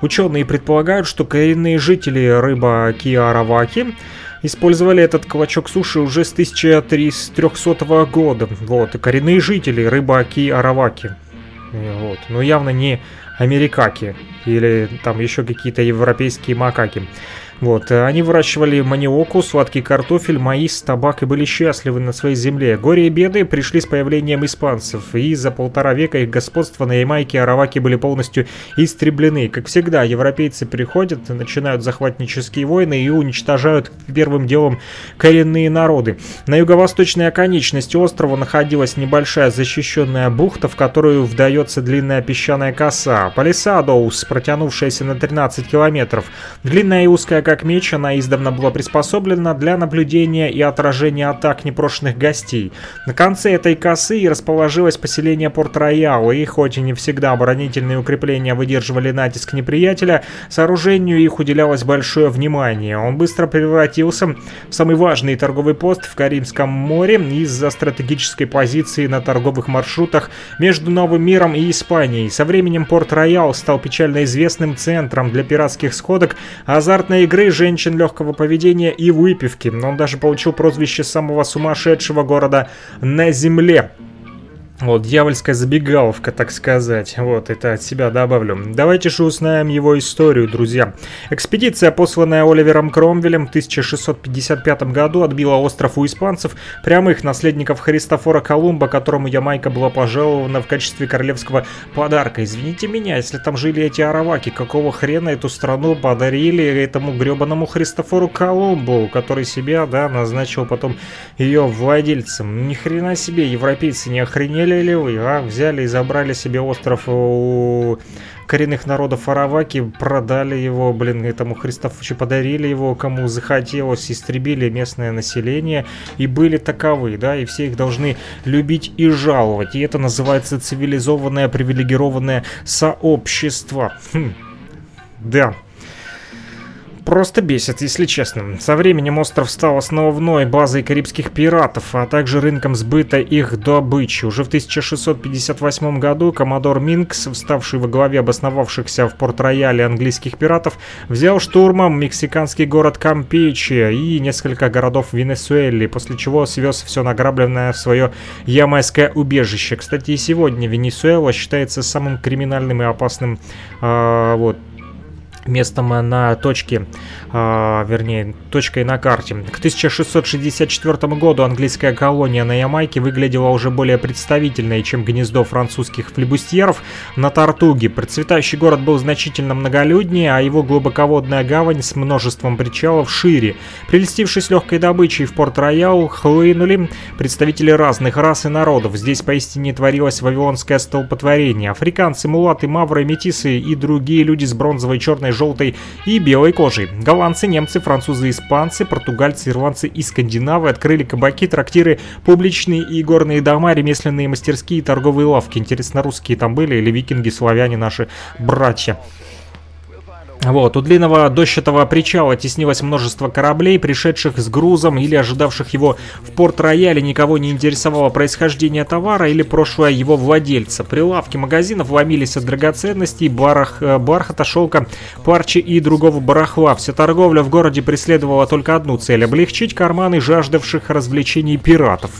Ученые предполагают, что коренные жители рыба Киараваки использовали этот клочок суши уже с 1300 года. Вот, и коренные жители рыбаки Араваки. Вот, но явно не америкаки или там еще какие-то европейские макаки. Вот, э, они выращивали маниоку, сладкий картофель, маис, табак и были счастливы на своей земле. Горе и беды пришли с появлением испанцев, и за полтора века их господства на Ямайке и Араваке были полностью истреблены. Как всегда, европейцы приходят, начинают захватнические войны и уничтожают первым делом коренные народы. На юго-восточной оконечности острова находилась небольшая защищенная бухта, в которую вдается длинная песчаная коса. Палисадоус, протянувшаяся на 13 километров. Длинная и узкая как меч, она издавна была приспособлена для наблюдения и отражения атак непрошенных гостей. На конце этой косы расположилось поселение Порт-Роял, и хоть и не всегда оборонительные укрепления выдерживали натиск неприятеля, сооружению их уделялось большое внимание. Он быстро превратился в самый важный торговый пост в Карибском море из-за стратегической позиции на торговых маршрутах между Новым миром и Испанией. Со временем Порт-Роял стал печально известным центром для пиратских сходок, азартной игры игры, женщин легкого поведения и выпивки. Он даже получил прозвище самого сумасшедшего города на Земле. Вот, дьявольская забегаловка, так сказать. Вот, это от себя добавлю. Давайте же узнаем его историю, друзья. Экспедиция, посланная Оливером Кромвелем в 1655 году, отбила остров у испанцев, прямых наследников Христофора Колумба, которому Ямайка была пожалована в качестве королевского подарка. Извините меня, если там жили эти араваки, какого хрена эту страну подарили этому гребаному Христофору Колумбу, который себя, да, назначил потом ее владельцем. Ни хрена себе, европейцы не охренели Охренели ли вы, а? Взяли и забрали себе остров у коренных народов Араваки, продали его, блин, этому Христофучу, подарили его, кому захотелось, истребили местное население и были таковы, да, и все их должны любить и жаловать. И это называется цивилизованное, привилегированное сообщество. Хм. Да, просто бесит, если честно. Со временем остров стал основной базой карибских пиратов, а также рынком сбыта их добычи. Уже в 1658 году коммодор Минкс, вставший во главе обосновавшихся в Порт-Рояле английских пиратов, взял штурмом мексиканский город Кампечи и несколько городов Венесуэлы, после чего свез все награбленное в свое ямайское убежище. Кстати, и сегодня Венесуэла считается самым криминальным и опасным э, вот, местом на точке, э, вернее, точкой на карте. К 1664 году английская колония на Ямайке выглядела уже более представительной, чем гнездо французских флебустьеров на Тартуге. Процветающий город был значительно многолюднее, а его глубоководная гавань с множеством причалов шире. Прельстившись легкой добычей в Порт-Роял, хлынули представители разных рас и народов. Здесь поистине творилось вавилонское столпотворение. Африканцы, мулаты, мавры, метисы и другие люди с бронзовой, черной, желтой и белой кожей. Голландцы, немцы, французы, испанцы, португальцы, ирландцы и скандинавы открыли кабаки, трактиры, публичные и горные дома, ремесленные мастерские и торговые лавки. Интересно, русские там были или викинги, славяне наши братья? Вот, у длинного дощатого причала теснилось множество кораблей, пришедших с грузом или ожидавших его в порт-рояле. Никого не интересовало происхождение товара или прошлое его владельца. Прилавки магазинов ломились от драгоценностей, барах, э, бархата, шелка, парчи и другого барахла. Вся торговля в городе преследовала только одну цель – облегчить карманы жаждавших развлечений пиратов.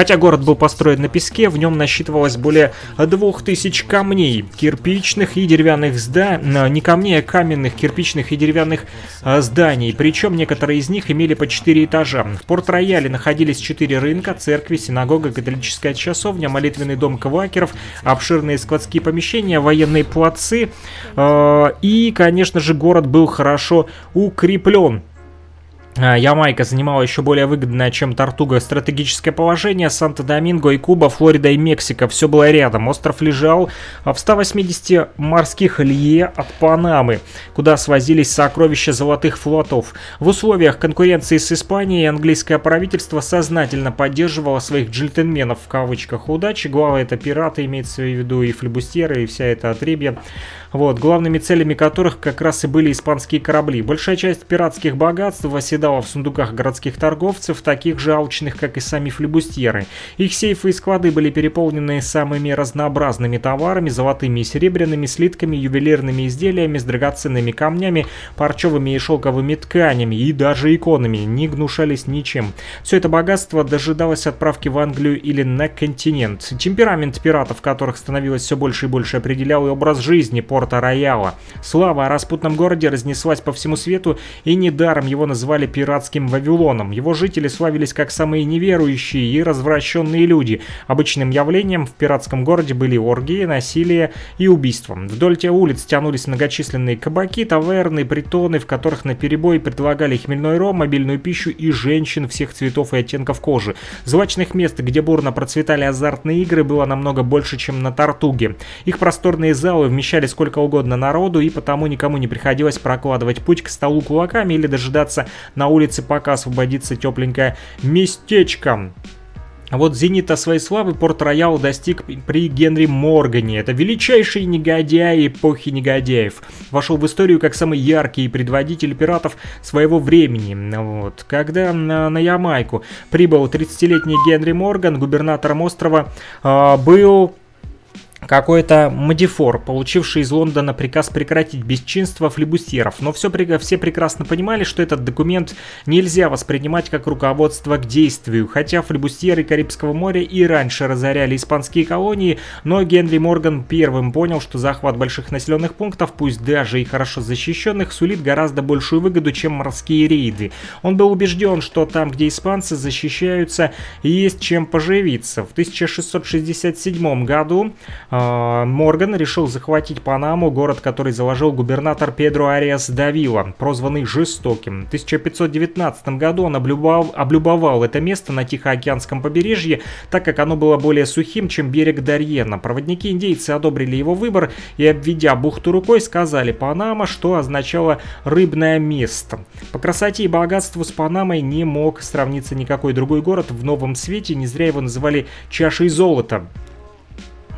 Хотя город был построен на песке, в нем насчитывалось более двух тысяч камней, кирпичных и деревянных зданий, не камней, а каменных, кирпичных и деревянных а, зданий, причем некоторые из них имели по четыре этажа. В Порт-Рояле находились четыре рынка, церкви, синагога, католическая часовня, молитвенный дом квакеров, обширные складские помещения, военные плацы, э, и, конечно же, город был хорошо укреплен. А, Ямайка занимала еще более выгодное, чем Тартуга, стратегическое положение. Санто-Доминго и Куба, Флорида и Мексика. Все было рядом. Остров лежал в 180 морских лье от Панамы, куда свозились сокровища золотых флотов. В условиях конкуренции с Испанией английское правительство сознательно поддерживало своих джентльменов в кавычках удачи. Главы это пираты, имеется в виду и флебустеры, и вся эта отребья вот, главными целями которых как раз и были испанские корабли. Большая часть пиратских богатств оседала оседала в сундуках городских торговцев, таких же алчных, как и сами флебустьеры. Их сейфы и склады были переполнены самыми разнообразными товарами, золотыми и серебряными слитками, ювелирными изделиями с драгоценными камнями, парчевыми и шелковыми тканями и даже иконами, не гнушались ничем. Все это богатство дожидалось отправки в Англию или на континент. Темперамент пиратов, которых становилось все больше и больше, определял и образ жизни Порта-Рояла. Слава о распутном городе разнеслась по всему свету, и недаром его называли пиратским Вавилоном. Его жители славились как самые неверующие и развращенные люди. Обычным явлением в пиратском городе были оргии, насилие и убийства. Вдоль тех улиц тянулись многочисленные кабаки, таверны, притоны, в которых на перебой предлагали хмельной ром, мобильную пищу и женщин всех цветов и оттенков кожи. Злачных мест, где бурно процветали азартные игры, было намного больше, чем на Тартуге. Их просторные залы вмещали сколько угодно народу, и потому никому не приходилось прокладывать путь к столу кулаками или дожидаться на улице, пока освободится тепленькое местечко. А вот зенита своей славы Порт-Роял достиг при Генри Моргане. Это величайший негодяй эпохи негодяев. Вошел в историю как самый яркий предводитель пиратов своего времени. Вот. Когда на, на Ямайку прибыл 30-летний Генри Морган, губернатором острова, э, был какой-то модифор, получивший из Лондона приказ прекратить бесчинство флебусьеров. Но все, все прекрасно понимали, что этот документ нельзя воспринимать как руководство к действию. Хотя флебусьеры Карибского моря и раньше разоряли испанские колонии, но Генри Морган первым понял, что захват больших населенных пунктов, пусть даже и хорошо защищенных, сулит гораздо большую выгоду, чем морские рейды. Он был убежден, что там, где испанцы защищаются, есть чем поживиться. В 1667 году Морган решил захватить Панаму, город, который заложил губернатор Педро Ариас Давила, прозванный Жестоким. В 1519 году он облюбовал, облюбовал это место на Тихоокеанском побережье, так как оно было более сухим, чем берег Дарьена. Проводники индейцы одобрили его выбор и, обведя бухту рукой, сказали «Панама», что означало «рыбное место». По красоте и богатству с Панамой не мог сравниться никакой другой город в новом свете, не зря его называли «чашей золота».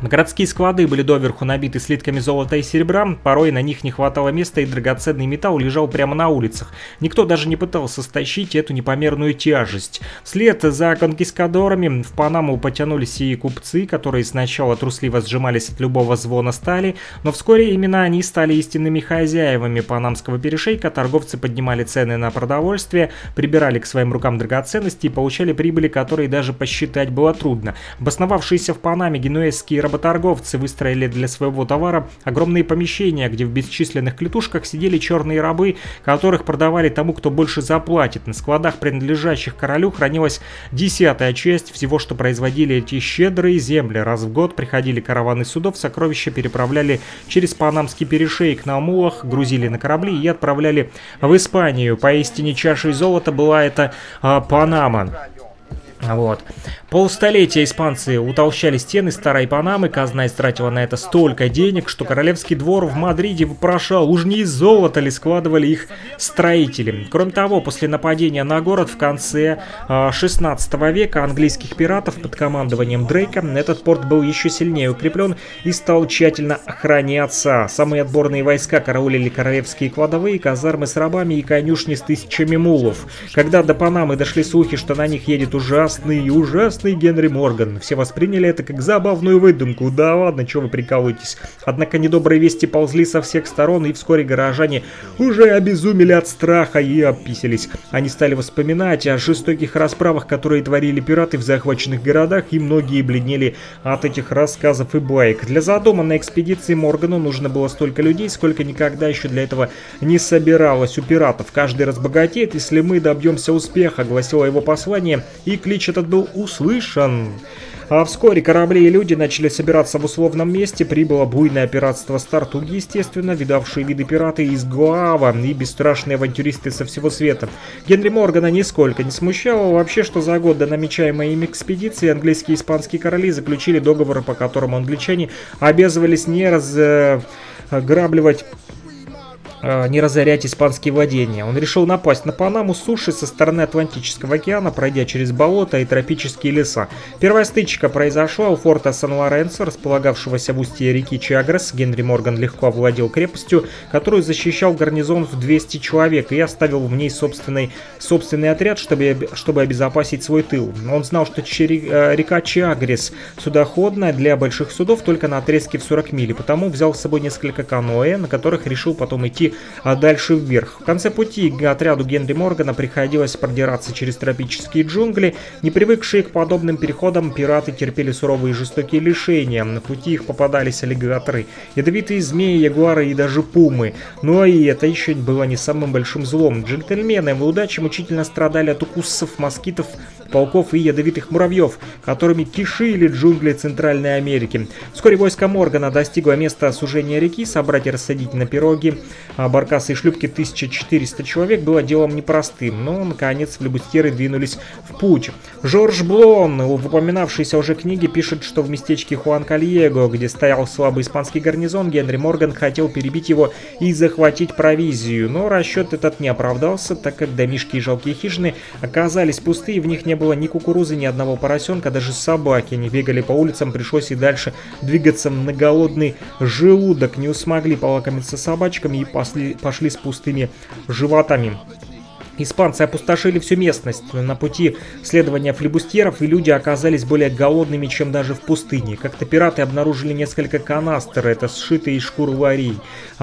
Городские склады были доверху набиты слитками золота и серебра, порой на них не хватало места и драгоценный металл лежал прямо на улицах. Никто даже не пытался стащить эту непомерную тяжесть. Вслед за конкискадорами в Панаму потянулись и купцы, которые сначала трусливо сжимались от любого звона стали, но вскоре именно они стали истинными хозяевами панамского перешейка, торговцы поднимали цены на продовольствие, прибирали к своим рукам драгоценности и получали прибыли, которые даже посчитать было трудно. Обосновавшиеся в Панаме генуэзские работорговцы выстроили для своего товара огромные помещения, где в бесчисленных клетушках сидели черные рабы, которых продавали тому, кто больше заплатит. На складах, принадлежащих королю, хранилась десятая часть всего, что производили эти щедрые земли. Раз в год приходили караваны судов, сокровища переправляли через Панамский перешейк на мулах, грузили на корабли и отправляли в Испанию. Поистине чашей золота была эта а, Панама. Вот. Полстолетия испанцы утолщали стены старой Панамы, казна истратила на это столько денег, что королевский двор в Мадриде вопрошал, уж не из золота ли складывали их строители. Кроме того, после нападения на город в конце э, 16 века английских пиратов под командованием Дрейка, этот порт был еще сильнее укреплен и стал тщательно охраняться. Самые отборные войска караулили королевские кладовые, казармы с рабами и конюшни с тысячами мулов. Когда до Панамы дошли слухи, что на них едет ужасный и ужасный несчастный Генри Морган. Все восприняли это как забавную выдумку. Да ладно, что вы прикалываетесь. Однако недобрые вести ползли со всех сторон, и вскоре горожане уже обезумели от страха и описались. Они стали вспоминать о жестоких расправах, которые творили пираты в захваченных городах, и многие бледнели от этих рассказов и баек. Для задуманной экспедиции Моргану нужно было столько людей, сколько никогда еще для этого не собиралось у пиратов. Каждый разбогатеет, если мы добьемся успеха, гласило его послание, и клич этот был услышан услышан. А вскоре корабли и люди начали собираться в условном месте. Прибыло буйное пиратство Стартуги, естественно, видавшие виды пираты из Гуава и бесстрашные авантюристы со всего света. Генри Моргана нисколько не смущало вообще, что за год до намечаемой им экспедиции английские и испанские короли заключили договоры, по которым англичане обязывались не разграбливать Э, не разорять испанские владения. Он решил напасть на Панаму с суши со стороны Атлантического океана, пройдя через болота и тропические леса. Первая стычка произошла у форта Сан-Лоренцо, располагавшегося в устье реки Чагрес. Генри Морган легко овладел крепостью, которую защищал гарнизон в 200 человек и оставил в ней собственный, собственный отряд, чтобы, чтобы обезопасить свой тыл. Он знал, что э, река Чагрес судоходная для больших судов только на отрезке в 40 миль, потому взял с собой несколько каноэ, на которых решил потом идти а дальше вверх. В конце пути отряду Генри Моргана приходилось продираться через тропические джунгли. Не привыкшие к подобным переходам, пираты терпели суровые и жестокие лишения. На пути их попадались аллигаторы, ядовитые змеи, ягуары и даже пумы. Но и это еще было не самым большим злом. Джентльмены в удаче мучительно страдали от укусов москитов, пауков и ядовитых муравьев, которыми кишили джунгли Центральной Америки. Вскоре войско Моргана достигло места сужения реки, собрать и рассадить на пироги а баркасы и шлюпки 1400 человек было делом непростым, но, наконец, флебустеры двинулись в путь. Жорж Блон, в упоминавшейся уже книге, пишет, что в местечке Хуан-Кальего, где стоял слабый испанский гарнизон, Генри Морган хотел перебить его и захватить провизию, но расчет этот не оправдался, так как домишки и жалкие хижины оказались пустые, в них не было было ни кукурузы, ни одного поросенка, даже собаки не бегали по улицам, пришлось и дальше двигаться на голодный желудок. Не смогли полакомиться собачками и пошли, пошли с пустыми животами. Испанцы опустошили всю местность. На пути следования флебустьеров и люди оказались более голодными, чем даже в пустыне. Как-то пираты обнаружили несколько канастер, это сшитые из шкур варий,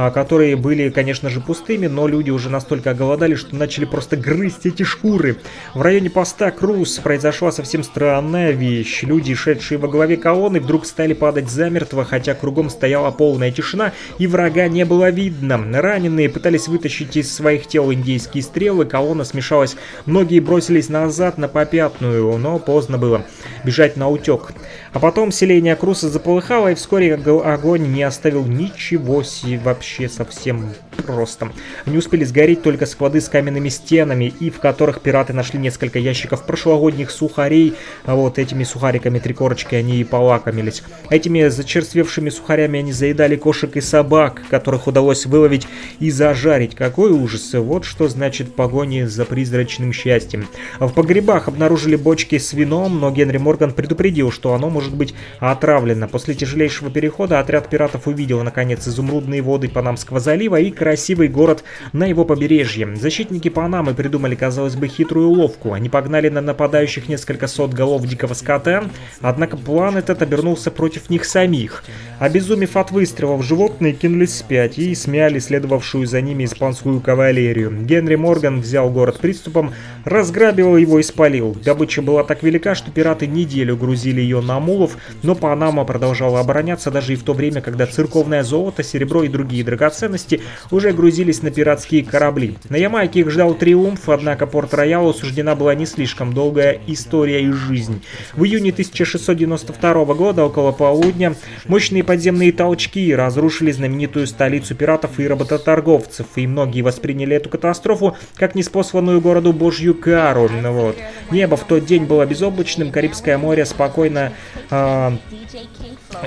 которые были, конечно же, пустыми, но люди уже настолько оголодали, что начали просто грызть эти шкуры. В районе поста Круз произошла совсем странная вещь. Люди, шедшие во главе колонны, вдруг стали падать замертво, хотя кругом стояла полная тишина и врага не было видно. Раненые пытались вытащить из своих тел индейские стрелы, колонна смешалась. Многие бросились назад на попятную, но поздно было бежать на утек. А потом селение Круса заполыхало, и вскоре огонь не оставил ничего вообще совсем просто. Они успели сгореть только склады с каменными стенами, и в которых пираты нашли несколько ящиков прошлогодних сухарей. А вот этими сухариками три корочки они и полакомились. Этими зачерствевшими сухарями они заедали кошек и собак, которых удалось выловить и зажарить. Какой ужас! Вот что значит погони за призрачным счастьем. В погребах обнаружили бочки с вином, но Генри Морган предупредил, что оно может быть отравлена. После тяжелейшего перехода отряд пиратов увидел, наконец, изумрудные воды Панамского залива и красивый город на его побережье. Защитники Панамы придумали, казалось бы, хитрую уловку. Они погнали на нападающих несколько сот голов дикого скота, однако план этот обернулся против них самих. Обезумев от выстрелов, животные кинулись спять и смяли следовавшую за ними испанскую кавалерию. Генри Морган взял город приступом, разграбил его и спалил. Добыча была так велика, что пираты неделю грузили ее на мулов, но Панама продолжала обороняться даже и в то время, когда церковное золото, серебро и другие драгоценности уже грузились на пиратские корабли. На Ямайке их ждал триумф, однако Порт-Роялу суждена была не слишком долгая история и жизнь. В июне 1692 года, около полудня, мощные подземные толчки разрушили знаменитую столицу пиратов и работоторговцев, и многие восприняли эту катастрофу как неспосланную городу божью кару. Вот. Небо в тот день было безоблачным, Карибское море спокойно а,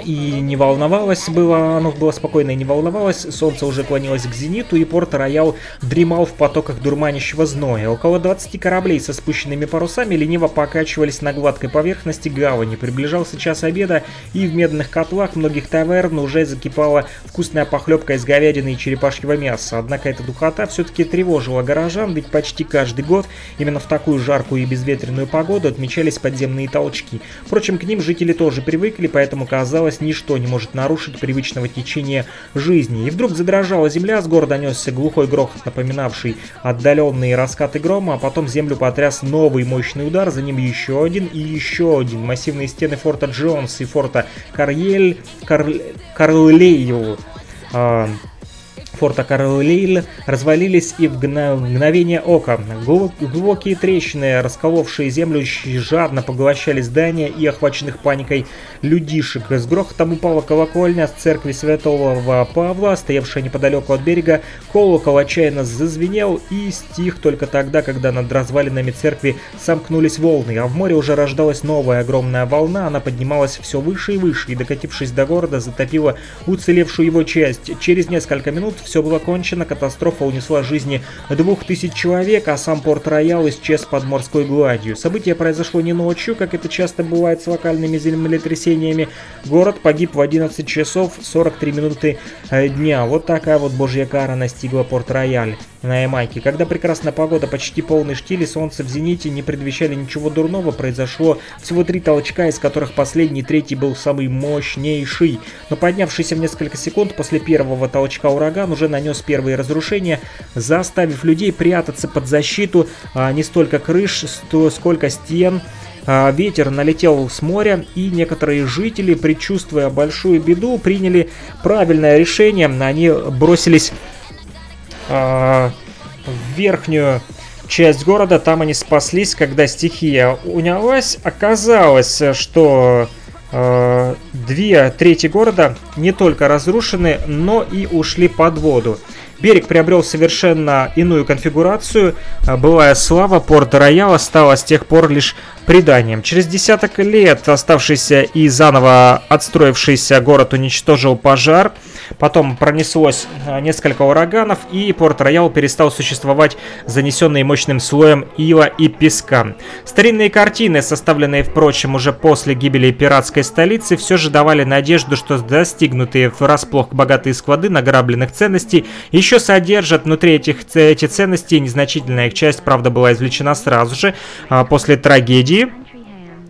и не волновалось было, оно было спокойно и не волновалось, солнце уже клонилось к зениту, и Порт-Роял дремал в потоках дурманящего зноя. Около 20 кораблей со спущенными парусами лениво покачивались на гладкой поверхности гавани. Приближался час обеда, и в медных котлах многих таверн уже закипала вкусная похлебка из говядины и черепашьего мяса. Однако эта духота все-таки тревожила горожан, ведь почти каждый год именно в такую жаркую и безветренную погоду отмечались подземные толчки. Впрочем, к ним жители тоже привыкли, поэтому казалось, ничто не может нарушить привычного течения жизни. И вдруг задрожала земля, с гор донесся глухой грохот, напоминавший отдаленные раскаты грома, а потом землю потряс новый мощный удар, за ним еще один и еще один. Массивные стены форта Джонс и форта Карьель, Кар... Карлею а, форта Карлейль развалились и в мгновение ока. Глубокие трещины, расколовшие землю, жадно поглощали здания и охваченных паникой людишек. С грохотом упала колокольня с церкви святого Павла, стоявшая неподалеку от берега. Колокол отчаянно зазвенел и стих только тогда, когда над развалинами церкви сомкнулись волны, а в море уже рождалась новая огромная волна. Она поднималась все выше и выше и, докатившись до города, затопила уцелевшую его часть. Через несколько минут все все было кончено, катастрофа унесла жизни двух тысяч человек, а сам Порт-Роял исчез под морской гладью. Событие произошло не ночью, как это часто бывает с локальными землетрясениями. Город погиб в 11 часов 43 минуты э, дня. Вот такая вот божья кара настигла Порт-Рояль на Ямайке. Когда прекрасная погода, почти полный штиль и солнце в зените не предвещали ничего дурного, произошло всего три толчка, из которых последний, третий был самый мощнейший. Но поднявшийся в несколько секунд после первого толчка ураган уже нанес первые разрушения, заставив людей прятаться под защиту а, не столько крыш, сколько стен, а, Ветер налетел с моря, и некоторые жители, предчувствуя большую беду, приняли правильное решение. Они бросились э, в верхнюю часть города. Там они спаслись, когда стихия унялась. Оказалось, что э, две трети города не только разрушены, но и ушли под воду. Берег приобрел совершенно иную конфигурацию. Былая слава порта Рояла стала с тех пор лишь преданием. Через десяток лет оставшийся и заново отстроившийся город уничтожил пожар. Потом пронеслось а, несколько ураганов, и Порт-Роял перестал существовать, занесенный мощным слоем ила и песка. Старинные картины, составленные, впрочем, уже после гибели пиратской столицы, все же давали надежду, что достигнутые врасплох богатые склады награбленных ценностей еще содержат внутри этих эти ценности. Незначительная их часть, правда, была извлечена сразу же а, после трагедии.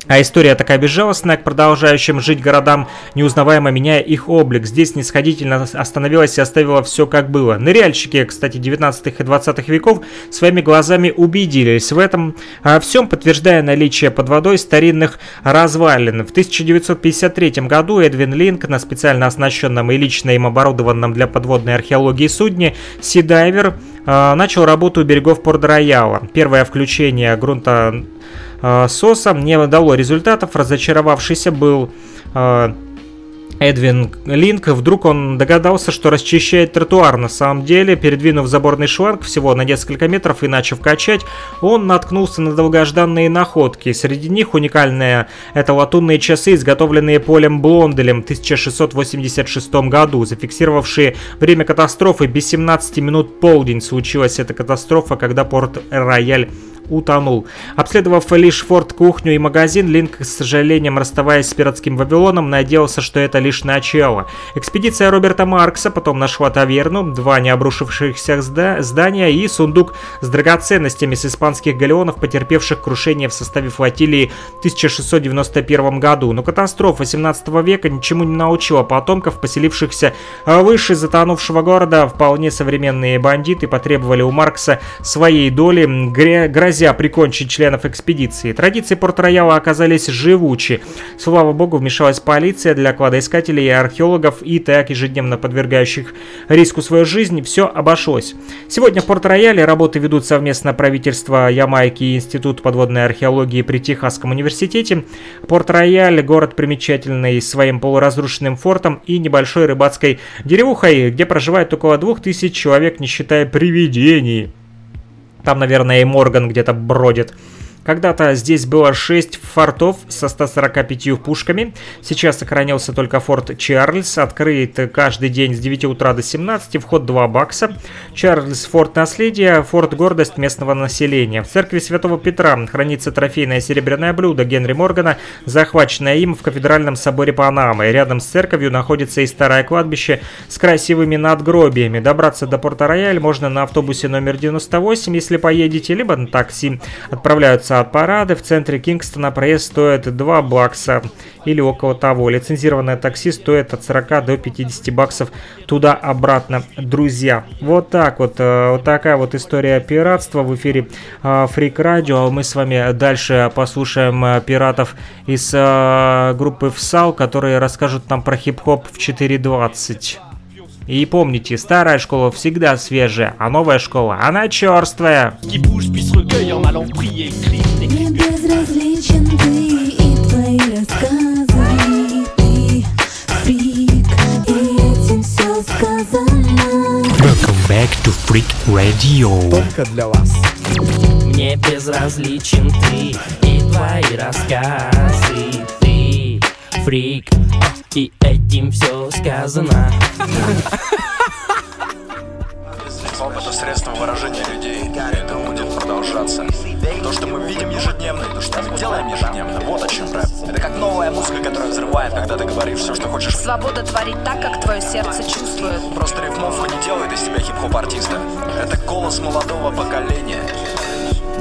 А история такая безжалостная к продолжающим жить городам, неузнаваемо меняя их облик. Здесь нисходительно остановилась и оставила все как было. Ныряльщики, кстати, 19 и 20 веков своими глазами убедились в этом, а всем подтверждая наличие под водой старинных развалин. В 1953 году Эдвин Линк на специально оснащенном и лично им оборудованном для подводной археологии судне Сидайвер начал работу у берегов Порт-Рояла. Первое включение грунта Соса не дало результатов, разочаровавшийся был э, Эдвин Линк, вдруг он догадался, что расчищает тротуар. На самом деле, передвинув заборный шланг всего на несколько метров и начав качать, он наткнулся на долгожданные находки. Среди них уникальные это латунные часы, изготовленные Полем Блонделем в 1686 году, зафиксировавшие время катастрофы без 17 минут полдень. Случилась эта катастрофа, когда порт Рояль утонул. Обследовав лишь форт, кухню и магазин, Линк, с сожалением расставаясь с пиратским Вавилоном, надеялся, что это лишь начало. Экспедиция Роберта Маркса потом нашла таверну, два необрушившихся здания и сундук с драгоценностями с испанских галеонов, потерпевших крушение в составе флотилии в 1691 году. Но катастрофа 17 века ничему не научила потомков, поселившихся выше затонувшего города. Вполне современные бандиты потребовали у Маркса своей доли, грозя нельзя прикончить членов экспедиции. Традиции Порт-Рояла оказались живучи. Слава богу, вмешалась полиция для кладоискателей и археологов, и так ежедневно подвергающих риску свою жизнь, все обошлось. Сегодня в Порт-Рояле работы ведут совместно правительство Ямайки и Институт подводной археологии при Техасском университете. Порт-Рояль – город примечательный своим полуразрушенным фортом и небольшой рыбацкой деревухой, где проживает около двух тысяч человек, не считая привидений. Там, наверное, и Морган где-то бродит. Когда-то здесь было 6 фортов со 145 пушками. Сейчас сохранился только форт Чарльз. Открыт каждый день с 9 утра до 17. Вход 2 бакса. Чарльз форт наследия. Форт гордость местного населения. В церкви Святого Петра хранится трофейное серебряное блюдо Генри Моргана, захваченное им в кафедральном соборе Панамы. Рядом с церковью находится и старое кладбище с красивыми надгробиями. Добраться до Порта-Рояль можно на автобусе номер 98, если поедете, либо на такси. Отправляются от парада в центре Кингстона проезд стоит 2 бакса или около того. Лицензированное такси стоит от 40 до 50 баксов туда-обратно, друзья. Вот так вот, э, вот такая вот история пиратства в эфире э, Радио. Мы с вами дальше послушаем э, пиратов из группы ВСАЛ, которые расскажут нам про хип-хоп в 4.20. И помните, старая школа всегда свежая, а новая школа, она черствая. Не безразличен ты и твои рассказы, ты фрик, и этим все сказано. Welcome back to Freak Radio. Только для вас. Мне безразличен ты и твои рассказы, фрик, и этим все сказано. средство выражения людей. Это будет продолжаться. То, что мы видим ежедневно, то, что мы делаем ежедневно, вот о чем рэп. Это как новая музыка, которая взрывает, когда ты говоришь все, что хочешь. Свобода творить так, как твое сердце чувствует. Просто рифмовка не делает из тебя хип-хоп артиста. Это голос молодого поколения.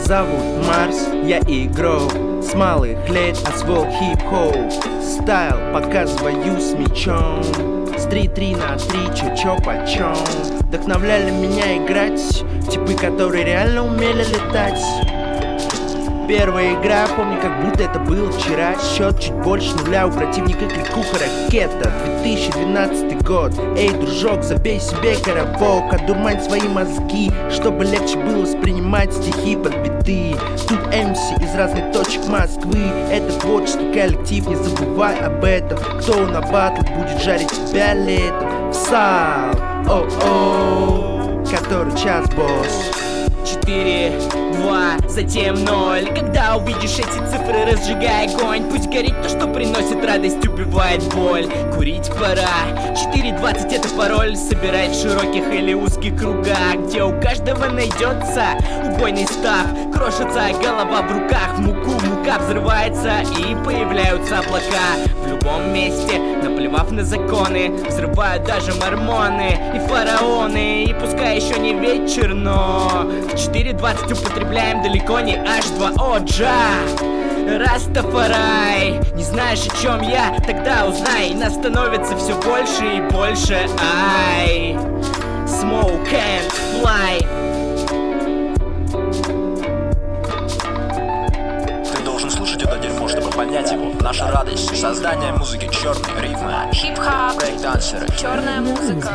Зовут Марс, я игрок. С малых лет освоил хип-хоп. Стайл показываю с мечом. С 3-3 на 3, чё-чё почем. Вдохновляли меня играть Типы, которые реально умели летать Первая игра, помню, как будто это было вчера. Счет чуть больше нуля, у противника кликуха ракета. 2012 год. Эй, дружок, забей себе коробок. Одурмань свои мозги, чтобы легче было воспринимать стихи под биты Тут МС из разных точек Москвы. Это творческий коллектив, не забывай об этом. Кто на батл будет жарить тебя летом? В сал, о-о, который час, босс Четыре, два, затем ноль. Когда увидишь эти цифры, разжигай огонь. Пусть горит то, что приносит радость, убивает боль. Курить пора. 4.20 это пароль. Собирай в широких или узких кругах Где у каждого найдется убойный став. Крошится голова в руках, в муку Мука взрывается и появляются облака. В любом месте, наплевав на законы Взрывают даже мормоны и фараоны. И пускай еще не вечер, но в 4.20 употребляем далеко не H2O Джа! Растафарай! Не знаешь о чем я? Тогда узнай. Нас становится все больше и больше. Ай! Smoke and fly создание музыки, черные рифмы, Хип-хоп, брейк-дансеры. черная музыка.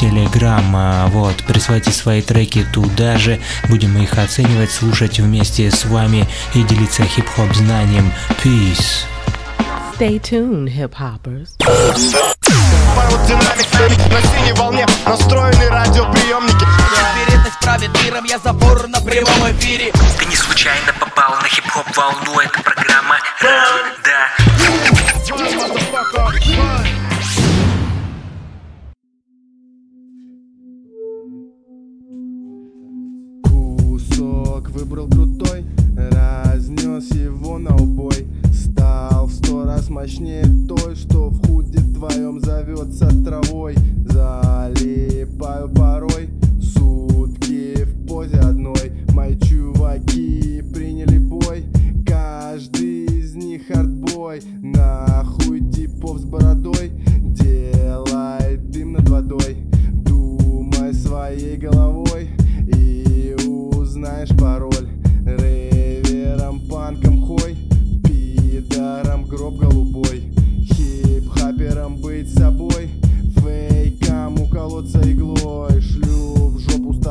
Telegram. А, Вот, присылайте свои треки туда же, будем их оценивать, слушать вместе с вами и делиться хип-хоп знанием. Peace. Stay tuned, hip hoppers. Аэродинамик на синей волне настроены радиоприемники Вероятность правит миром, я забор на прямом эфире Ты не случайно попал на хип-хоп волну, это программа мощнее той, что в худе твоем зовется травой. Залипаю порой, сутки в позе одной. Мои чуваки приняли бой, каждый из них хардбой Нахуй типов с бородой, делай дым над водой. Думай своей головой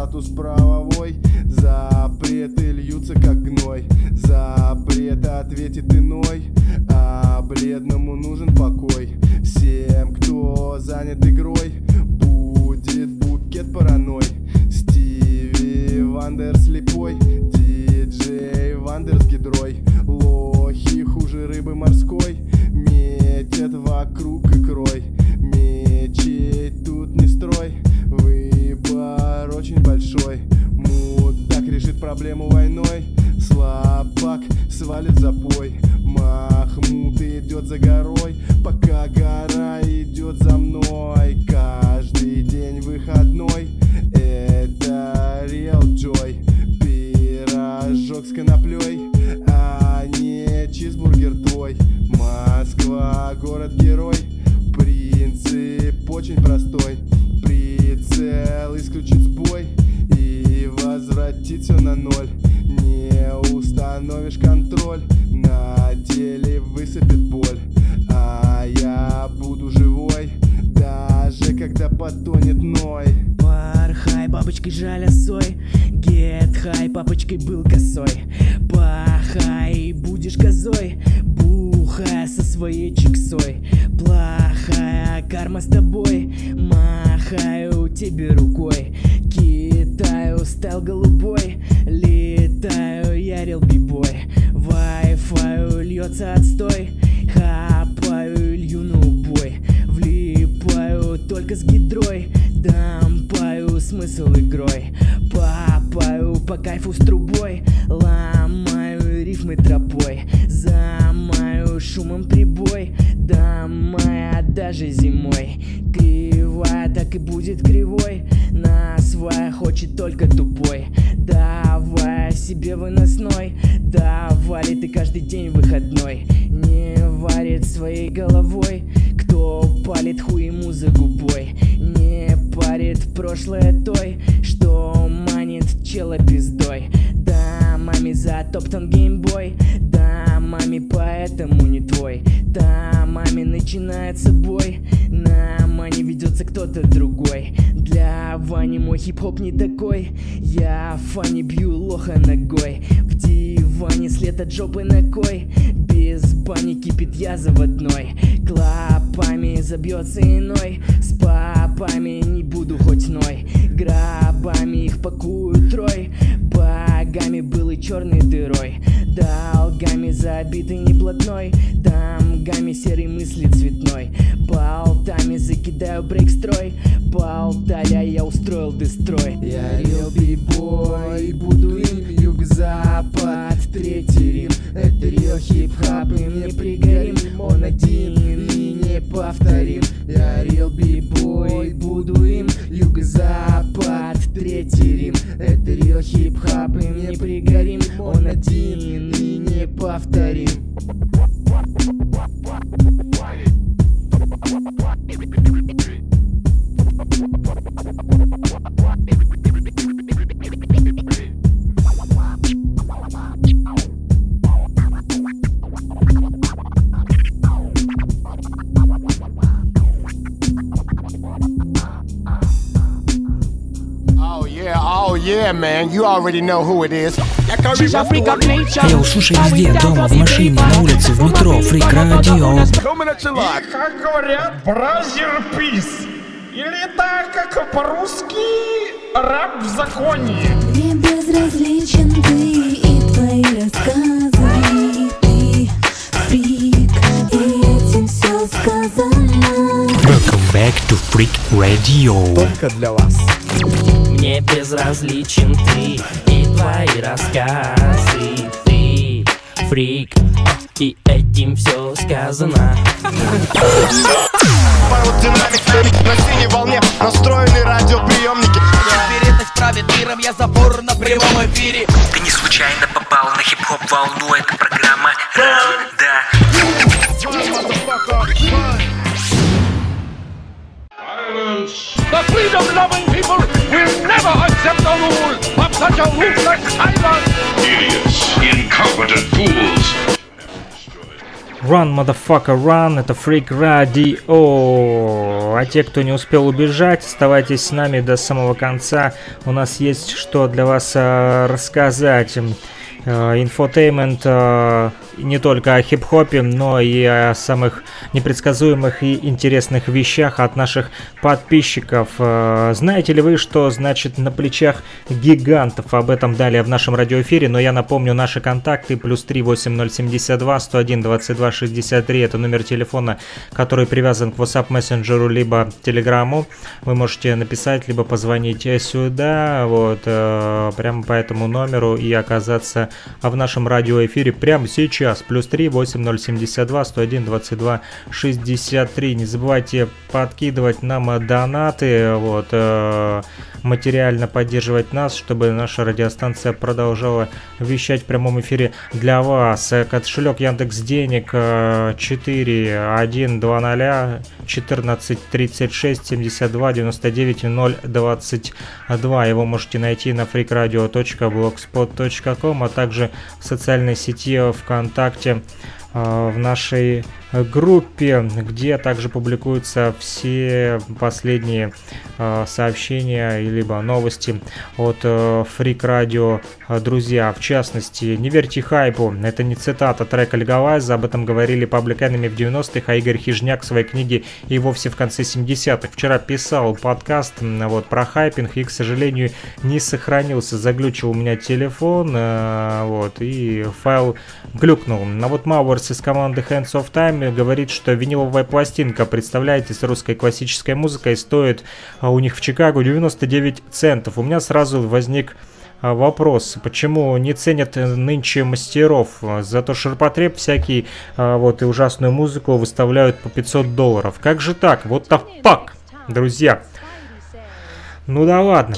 статус правовой, запреты льются как гной. Запрет ответит иной, а бледному нужен покой. Всем, кто занят игрой, будет букет параной Стиви Вандер слепой, диджей Вандер с гидрой. Лохи хуже рыбы морской, метят вокруг икрой. Мечей проблему войной, слабак свалит запой. Махмуд идет за горой, пока гора папочкой жаля сой. Get high, папочкой был косой. Пахай, будешь козой. Бухая со своей чиксой. Плохая карма с тобой. Махаю тебе рукой. Китаю стал голубой. Летаю, я бибой. Wi-Fi льется отстой. Хапаю илью на убой. Влипаю только с гидрой Смысл игрой. Папаю по кайфу с иной С папами не буду хоть ной. Гробами их пакую трой. Богами был и черной дырой. Долгами забитый неплотной. Дамгами серой мысли цветной. Болтами закидаю брейк-строй. Болтая я устроил дестрой. Я рил бибой, буду им юг-запад Третий Рим, это Рио хип-хап И мне пригорим, он один и неповторим Я рил бибой, буду им юг-запад Третий Рим, это Рио хип-хап И мне пригорим, он один и неповторим yeah, man. You already know who it is. Эй, слушай везде, дома, в машине, на улице, в метро, фрик радио. Как говорят, бразер пис. Или так, как по-русски, раб в законе. Мне безразличен ты и твои рассказы Ты фрик, и этим все сказано Welcome back to Freak Radio. Только для вас. Мне безразличен ты и твои рассказы Ты фрик, и этим все сказано Аэродинамик на синей волне настроены радиоприемники. Вероятность правит миром, я забор на прямом эфире Ты не случайно попал на хип-хоп волну, это программа да. The freedom-loving people will never accept the rule of such a ruthless tyrant. Idiots, incompetent fools. Run, motherfucker, run, это Freak Radio. А те, кто не успел убежать, оставайтесь с нами до самого конца. У нас есть что для вас э, рассказать. Э, Инфотеймент э, не только о хип-хопе, но и о самых непредсказуемых и интересных вещах от наших подписчиков. Э, Знаете ли вы, что значит на плечах гигантов? Об этом далее в нашем радиоэфире, но я напомню наши контакты. Плюс 3 8072 101 22 63. Это номер телефона, который привязан к WhatsApp мессенджеру либо Телеграму. Вы можете написать, либо позвонить сюда, вот, э, прямо по этому номеру и оказаться в нашем радиоэфире прямо сейчас. Плюс 3 8072 101 22 63. Не забывайте подкидывать нам э, донаты, вот, э, материально поддерживать нас, чтобы наша радиостанция продолжала вещать в прямом эфире для вас. Э, Кошелек Яндекс Денег 4 1 2 0 14 36 72 99 0 22. Его можете найти на freakradio.blogspot.com, а также в социальной сети ВКонтакте э, в нашей группе, где также публикуются все последние э, сообщения либо новости от э, Freak Radio друзья. В частности, не верьте хайпу, это не цитата трека Леговайза, об этом говорили Public Enemy в 90-х, а Игорь Хижняк в своей книге и вовсе в конце 70-х. Вчера писал подкаст вот, про хайпинг и, к сожалению, не сохранился. Заглючил у меня телефон, э, вот, и файл глюкнул. А вот Мауэрс из команды Hands of Time говорит, что виниловая пластинка, представляете, с русской классической музыкой стоит а, у них в Чикаго 99 центов. У меня сразу возник а, вопрос, почему не ценят нынче мастеров? Зато ширпотреб всякий, а, вот, и ужасную музыку выставляют по 500 долларов. Как же так? Вот the fuck, друзья. Ну да ладно.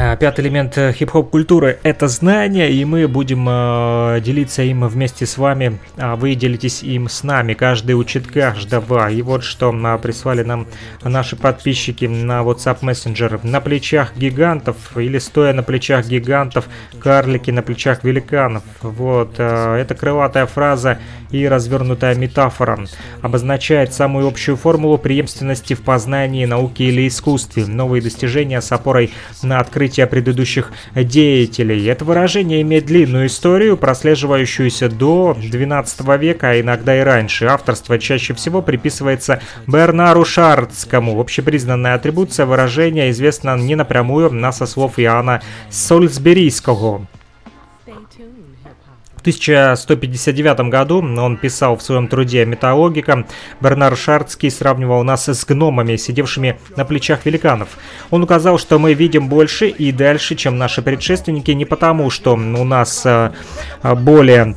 А, пятый элемент э, хип-хоп культуры – это знание, и мы будем э, делиться им вместе с вами, а вы делитесь им с нами, каждый учит каждого. И вот что э, прислали нам наши подписчики на WhatsApp Messenger. На плечах гигантов или стоя на плечах гигантов, карлики на плечах великанов. Вот, э, это крылатая фраза и развернутая метафора. Обозначает самую общую формулу преемственности в познании, науке или искусстве. Новые достижения с опорой на открытие открытия предыдущих деятелей. Это выражение имеет длинную историю, прослеживающуюся до 12 века, а иногда и раньше. Авторство чаще всего приписывается Бернару Шардскому. Общепризнанная атрибуция выражения известна не напрямую, на со слов Иоанна Сольсберийского. В 1159 году он писал в своем труде «Металлогика». Бернар Шардский сравнивал нас с гномами, сидевшими на плечах великанов. Он указал, что мы видим больше и дальше, чем наши предшественники, не потому, что у нас э, более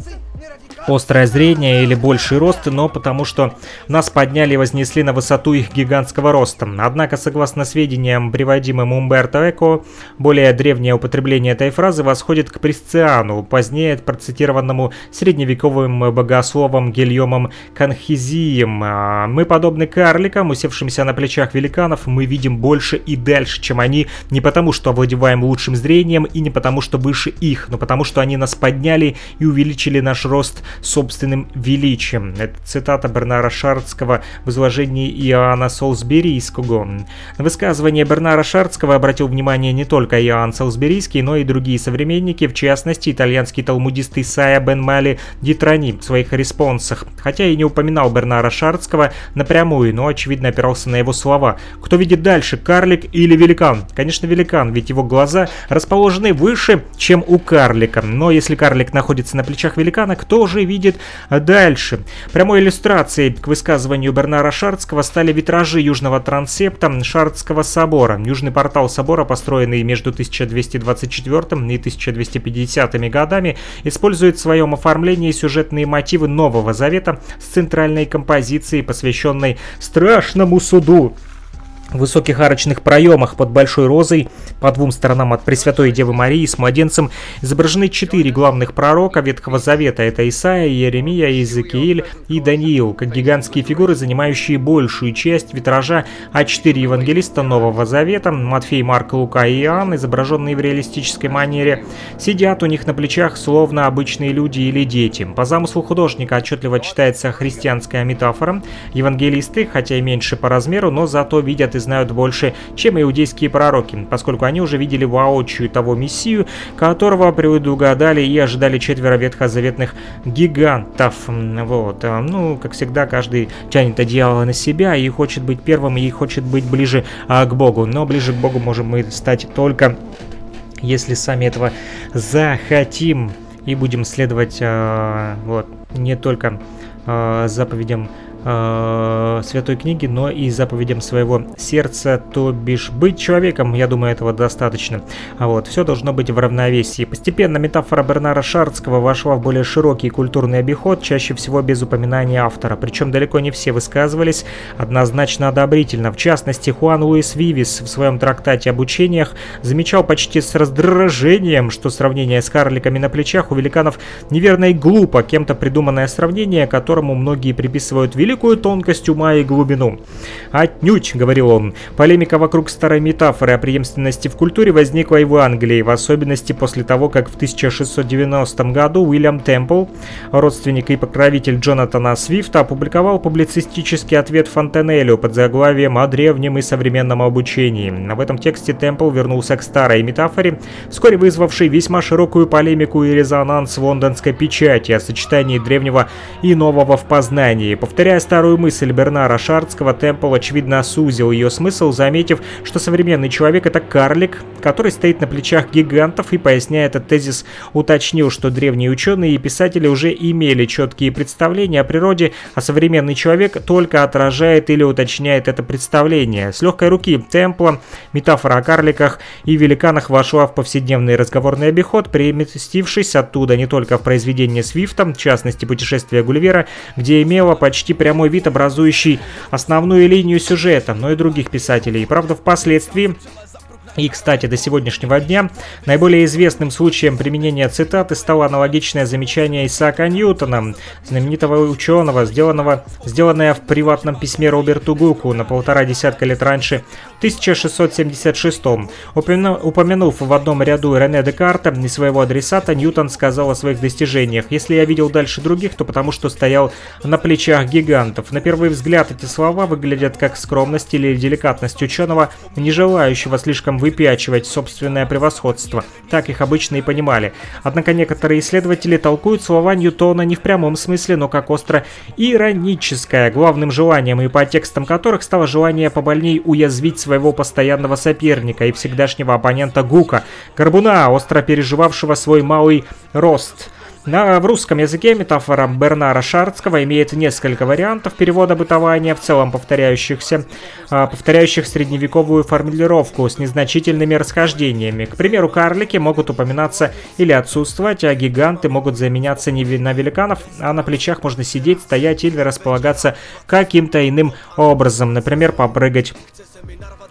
острое зрение или больший рост, но потому что нас подняли и вознесли на высоту их гигантского роста. Однако, согласно сведениям, приводимым Умберто Эко, более древнее употребление этой фразы восходит к Пресциану, позднее процитированному средневековым богословом Гильомом Канхизием. А мы подобны карликам, усевшимся на плечах великанов, мы видим больше и дальше, чем они, не потому что овладеваем лучшим зрением и не потому что выше их, но потому что они нас подняли и увеличили наш рост собственным величием. Это цитата Бернара Шардского в изложении Иоанна Солсберийского. На высказывание Бернара Шардского обратил внимание не только Иоанн Солсберийский, но и другие современники, в частности, итальянский талмудист Исайя Бен Мали Дитрани в своих респонсах. Хотя и не упоминал Бернара Шардского напрямую, но, очевидно, опирался на его слова. Кто видит дальше, карлик или великан? Конечно, великан, ведь его глаза расположены выше, чем у карлика. Но если карлик находится на плечах великана, кто же видит дальше. Прямой иллюстрацией к высказыванию Бернара Шардского стали витражи южного трансепта Шардского собора. Южный портал собора, построенный между 1224 и 1250 годами, использует в своем оформлении сюжетные мотивы Нового Завета с центральной композицией, посвященной страшному суду в высоких арочных проемах под Большой Розой по двум сторонам от Пресвятой Девы Марии с младенцем изображены четыре главных пророка Ветхого Завета. Это Исаия, Иеремия, Иезекииль и Даниил, как гигантские фигуры, занимающие большую часть витража, а четыре евангелиста Нового Завета, Матфей, Марк, Лука и Иоанн, изображенные в реалистической манере, сидят у них на плечах словно обычные люди или дети. По замыслу художника отчетливо читается христианская метафора. Евангелисты, хотя и меньше по размеру, но зато видят и знают больше, чем иудейские пророки, поскольку они уже видели воочию того Мессию, которого предугадали и ожидали четверо ветхозаветных гигантов. Вот. Ну, как всегда, каждый тянет одеяло на себя и хочет быть первым, и хочет быть ближе а, к Богу. Но ближе к Богу можем мы стать только если сами этого захотим и будем следовать э, вот не только э, заповедям э, Святой Книги, но и заповедям своего сердца, то бишь быть человеком, я думаю, этого достаточно. Вот, все должно быть в равновесии. Постепенно метафора Бернара Шардского вошла в более широкий культурный обиход, чаще всего без упоминания автора, причем далеко не все высказывались однозначно одобрительно. В частности, Хуан Луис Вивис в своем трактате об учениях замечал почти с раздражением, что сравнение с карликами на плечах у великанов неверно и глупо, кем-то придуманное сравнение, которому многие приписывают великое великую тонкость ума и глубину. «Отнюдь», — говорил он, — «полемика вокруг старой метафоры о преемственности в культуре возникла и в Англии, в особенности после того, как в 1690 году Уильям Темпл, родственник и покровитель Джонатана Свифта, опубликовал публицистический ответ Фонтенелю под заглавием «О древнем и современном обучении». В этом тексте Темпл вернулся к старой метафоре, вскоре вызвавшей весьма широкую полемику и резонанс в лондонской печати о сочетании древнего и нового в познании. Повторяя старую мысль Бернара Шардского, Темпл очевидно сузил ее смысл, заметив, что современный человек — это карлик, который стоит на плечах гигантов, и, поясняя этот тезис, уточнил, что древние ученые и писатели уже имели четкие представления о природе, а современный человек только отражает или уточняет это представление. С легкой руки Темпла метафора о карликах и великанах вошла в повседневный разговорный обиход, переместившись оттуда не только в произведение Свифта, в частности «Путешествие Гулливера», где имела почти прямой вид, образующий основную линию сюжета, но и других писателей. Правда, впоследствии и, кстати, до сегодняшнего дня наиболее известным случаем применения цитаты стало аналогичное замечание Исаака Ньютона, знаменитого ученого, сделанного, сделанное в приватном письме Роберту Гуку на полтора десятка лет раньше, в 1676 Упомя... Упомянув в одном ряду Рене Декарта и своего адресата, Ньютон сказал о своих достижениях. «Если я видел дальше других, то потому что стоял на плечах гигантов». На первый взгляд эти слова выглядят как скромность или деликатность ученого, не желающего слишком выпячивать собственное превосходство. Так их обычно и понимали. Однако некоторые исследователи толкуют слова Ньютона не в прямом смысле, но как остро ироническое, главным желанием и по текстам которых стало желание побольней уязвить своего постоянного соперника и всегдашнего оппонента Гука, Горбуна, остро переживавшего свой малый рост – на, в русском языке метафора Бернара Шардского имеет несколько вариантов перевода бытования, в целом повторяющихся, э, повторяющих средневековую формулировку с незначительными расхождениями. К примеру, карлики могут упоминаться или отсутствовать, а гиганты могут заменяться не на великанов, а на плечах можно сидеть, стоять или располагаться каким-то иным образом, например, попрыгать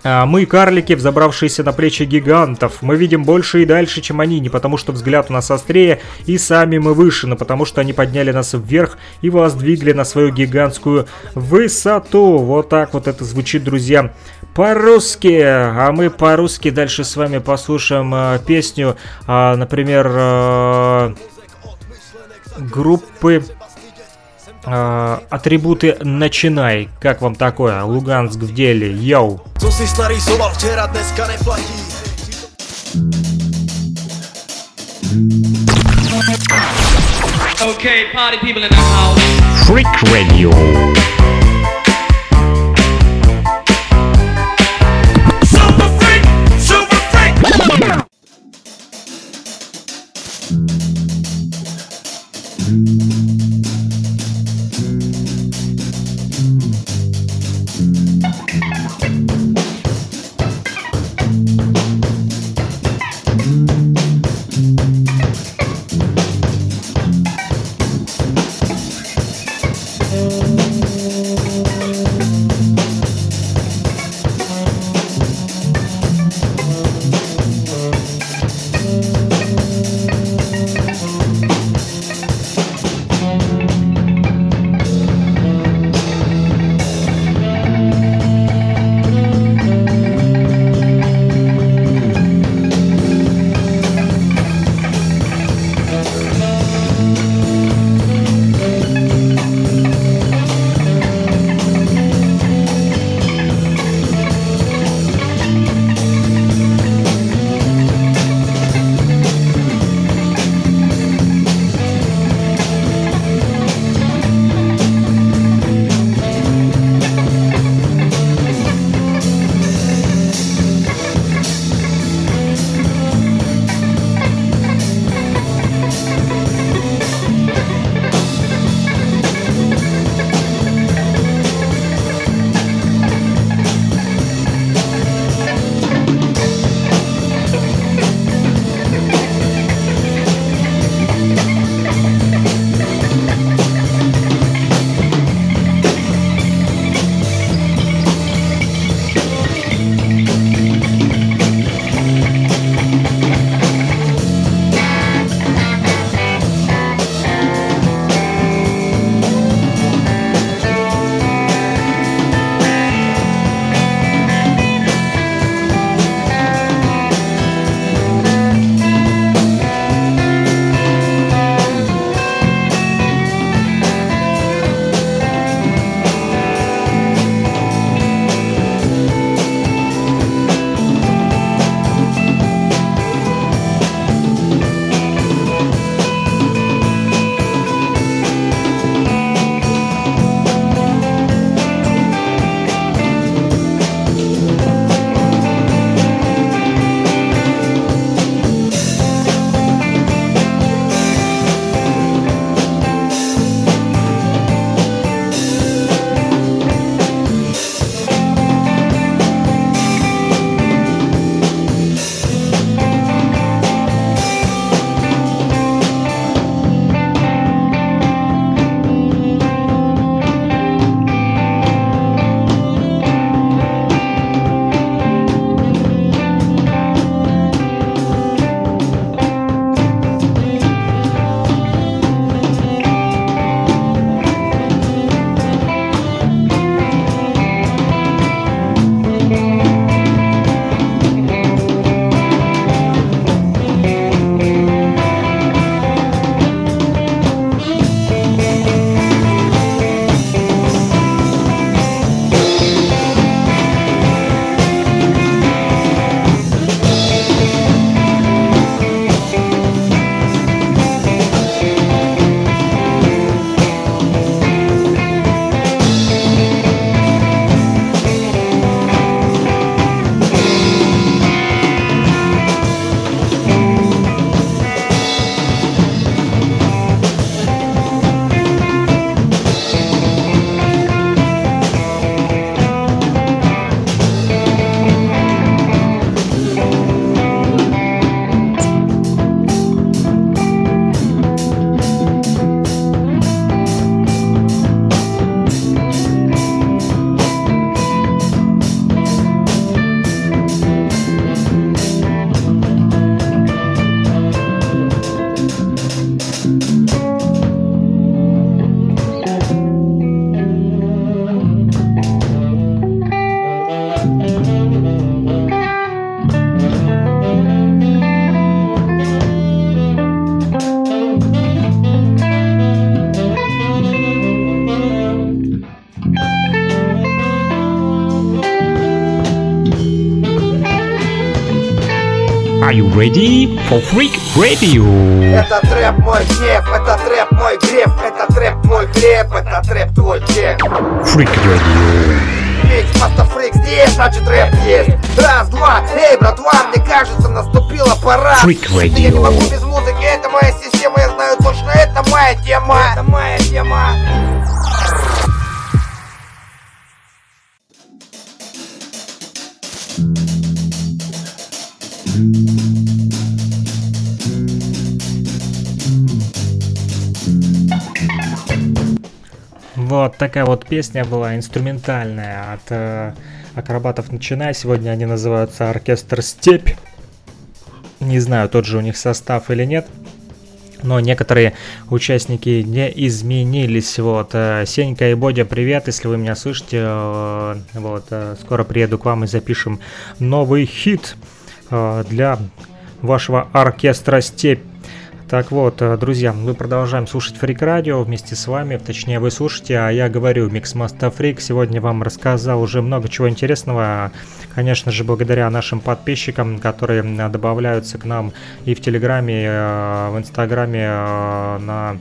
мы, карлики, взобравшиеся на плечи гигантов, мы видим больше и дальше, чем они, не потому что взгляд у нас острее, и сами мы выше, но потому что они подняли нас вверх и воздвигли на свою гигантскую высоту. Вот так вот это звучит, друзья, по-русски. А мы по-русски дальше с вами послушаем э, песню, э, например, э, группы атрибуты «Начинай». Как вам такое? Луганск в деле. Йоу! Okay, party people in the house. Freak Radio. Super freak, super freak. Mm. Ready for Freak Radio? Это трэп мой гнев, это трэп мой греф, это трэп мой хлеб, это трэп твой чек. Freak Radio. Фикс, автофрик здесь, значит рэп есть. Раз, два, эй, братва, мне кажется, наступила пора. Freak Radio. Я не могу без музыки, это моя система, я знаю точно, это моя тема. Это моя тема. Вот такая вот песня была инструментальная от э, акробатов начиная. Сегодня они называются Оркестр Степь. Не знаю, тот же у них состав или нет. Но некоторые участники не изменились. Вот, э, Сенька и Бодя, привет, если вы меня слышите. Э, вот, э, скоро приеду к вам и запишем новый хит для вашего оркестра Степь. Так вот, э, друзья, мы продолжаем слушать Freak Radio вместе с вами, точнее вы слушаете, а я говорю Mixmaster Freak. Сегодня вам рассказал уже много чего интересного, конечно же, благодаря нашим подписчикам, которые э, добавляются к нам и в Телеграме, э, в Инстаграме, на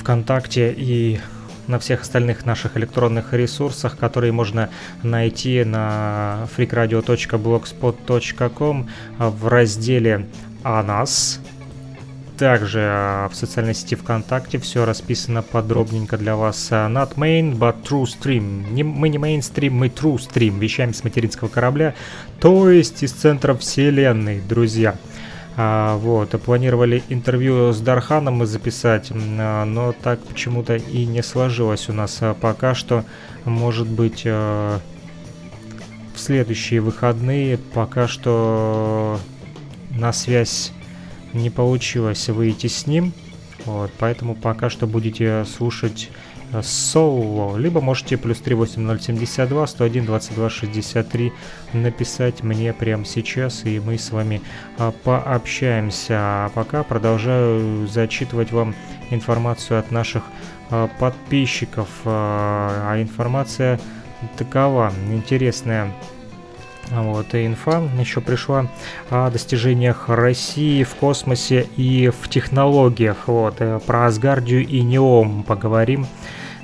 ВКонтакте и на всех остальных наших электронных ресурсах, которые можно найти на freakradio.blogspot.com в разделе «О нас». Также э, в социальной сети ВКонтакте все расписано подробненько для вас. Э, Not main, but true stream. Не, мы не мейнстрим, мы true stream. Вещаем с материнского корабля, то есть из центра вселенной, друзья. А, вот, планировали интервью с Дарханом записать, а, но так почему-то и не сложилось у нас а, пока что. Может быть, а, в следующие выходные пока что на связь не получилось выйти с ним. Вот, поэтому пока что будете слушать соло, либо можете плюс 38072 101 22 63 написать мне прямо сейчас, и мы с вами а, пообщаемся. А пока продолжаю зачитывать вам информацию от наших а, подписчиков. А, а информация такова, интересная. Вот, и инфа еще пришла о достижениях России в космосе и в технологиях. Вот, э, про Асгардию и Неом поговорим.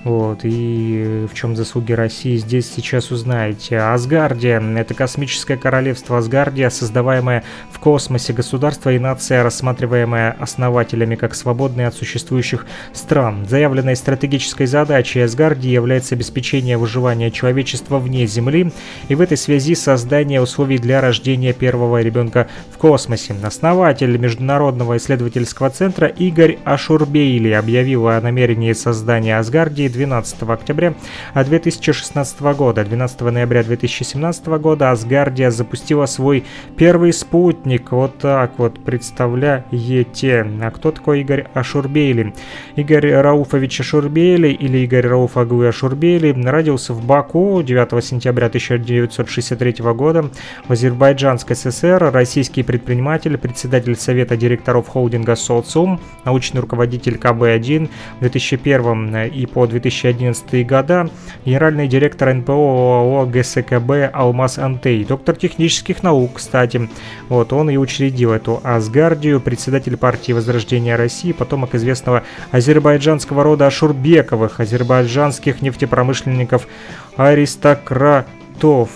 Вот, и в чем заслуги России здесь сейчас узнаете. Асгардия – это космическое королевство Асгардия, создаваемое в космосе государство и нация, рассматриваемая основателями как свободные от существующих стран. Заявленной стратегической задачей Асгардии является обеспечение выживания человечества вне Земли и в этой связи создание условий для рождения первого ребенка в космосе. Основатель Международного исследовательского центра Игорь Ашурбейли объявил о намерении создания Асгардии 12 октября 2016 года. 12 ноября 2017 года Асгардия запустила свой первый спутник. Вот так вот, представляете. А кто такой Игорь Ашурбейли? Игорь Рауфович Ашурбейли или Игорь Рауф Аглы Ашурбейли родился в Баку 9 сентября 1963 года в Азербайджанской ССР, российский предприниматель, председатель Совета директоров холдинга «Социум», научный руководитель КБ-1 в 2001 и по 2000 2011 года, генеральный директор НПО ООО ГСКБ «Алмаз Антей», доктор технических наук, кстати. Вот, он и учредил эту Асгардию, председатель партии Возрождения России, потомок известного азербайджанского рода Ашурбековых, азербайджанских нефтепромышленников, аристократов.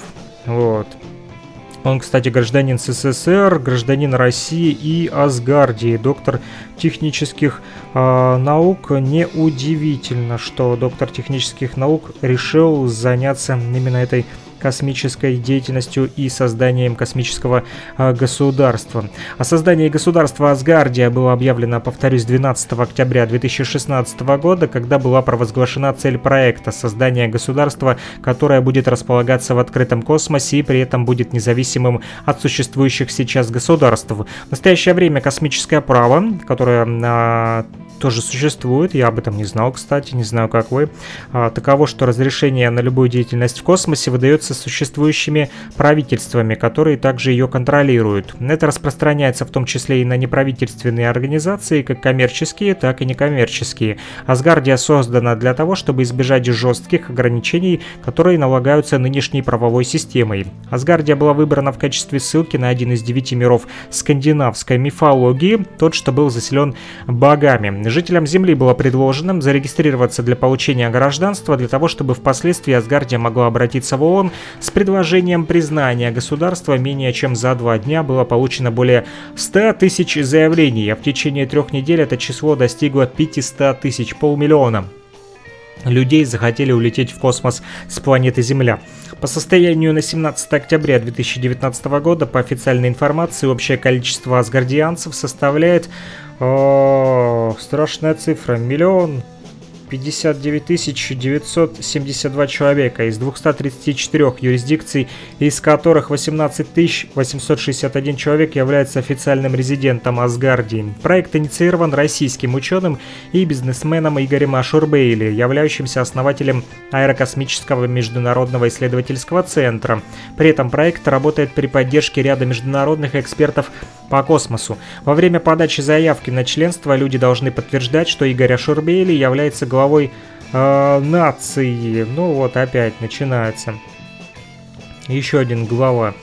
Вот. Он, кстати, гражданин СССР, гражданин России и Асгардии, доктор технических э, наук. Неудивительно, что доктор технических наук решил заняться именно этой космической деятельностью и созданием космического э, государства. О создании государства Асгардия было объявлено, повторюсь, 12 октября 2016 года, когда была провозглашена цель проекта создания государства, которое будет располагаться в открытом космосе и при этом будет независимым от существующих сейчас государств. В настоящее время космическое право, которое э, тоже существует, я об этом не знал, кстати, не знаю, как вы. А, таково, что разрешение на любую деятельность в космосе выдается существующими правительствами, которые также ее контролируют. Это распространяется в том числе и на неправительственные организации, как коммерческие, так и некоммерческие. Асгардия создана для того, чтобы избежать жестких ограничений, которые налагаются нынешней правовой системой. Асгардия была выбрана в качестве ссылки на один из девяти миров скандинавской мифологии, тот, что был заселен богами. Жителям Земли было предложено зарегистрироваться для получения гражданства для того, чтобы впоследствии Асгардия могла обратиться в ООН с предложением признания государства. Менее чем за два дня было получено более 100 тысяч заявлений, а в течение трех недель это число достигло 500 тысяч, полмиллиона людей захотели улететь в космос с планеты Земля. По состоянию на 17 октября 2019 года, по официальной информации, общее количество асгардианцев составляет... О, страшная цифра. Миллион 59 972 человека из 234 юрисдикций, из которых 18 861 человек является официальным резидентом Асгардии. Проект инициирован российским ученым и бизнесменом Игорем Ашурбейли, являющимся основателем Аэрокосмического международного исследовательского центра. При этом проект работает при поддержке ряда международных экспертов по космосу. Во время подачи заявки на членство люди должны подтверждать, что Игорь Ашурбейли является главой э, нации. Ну вот опять начинается. Еще один глава.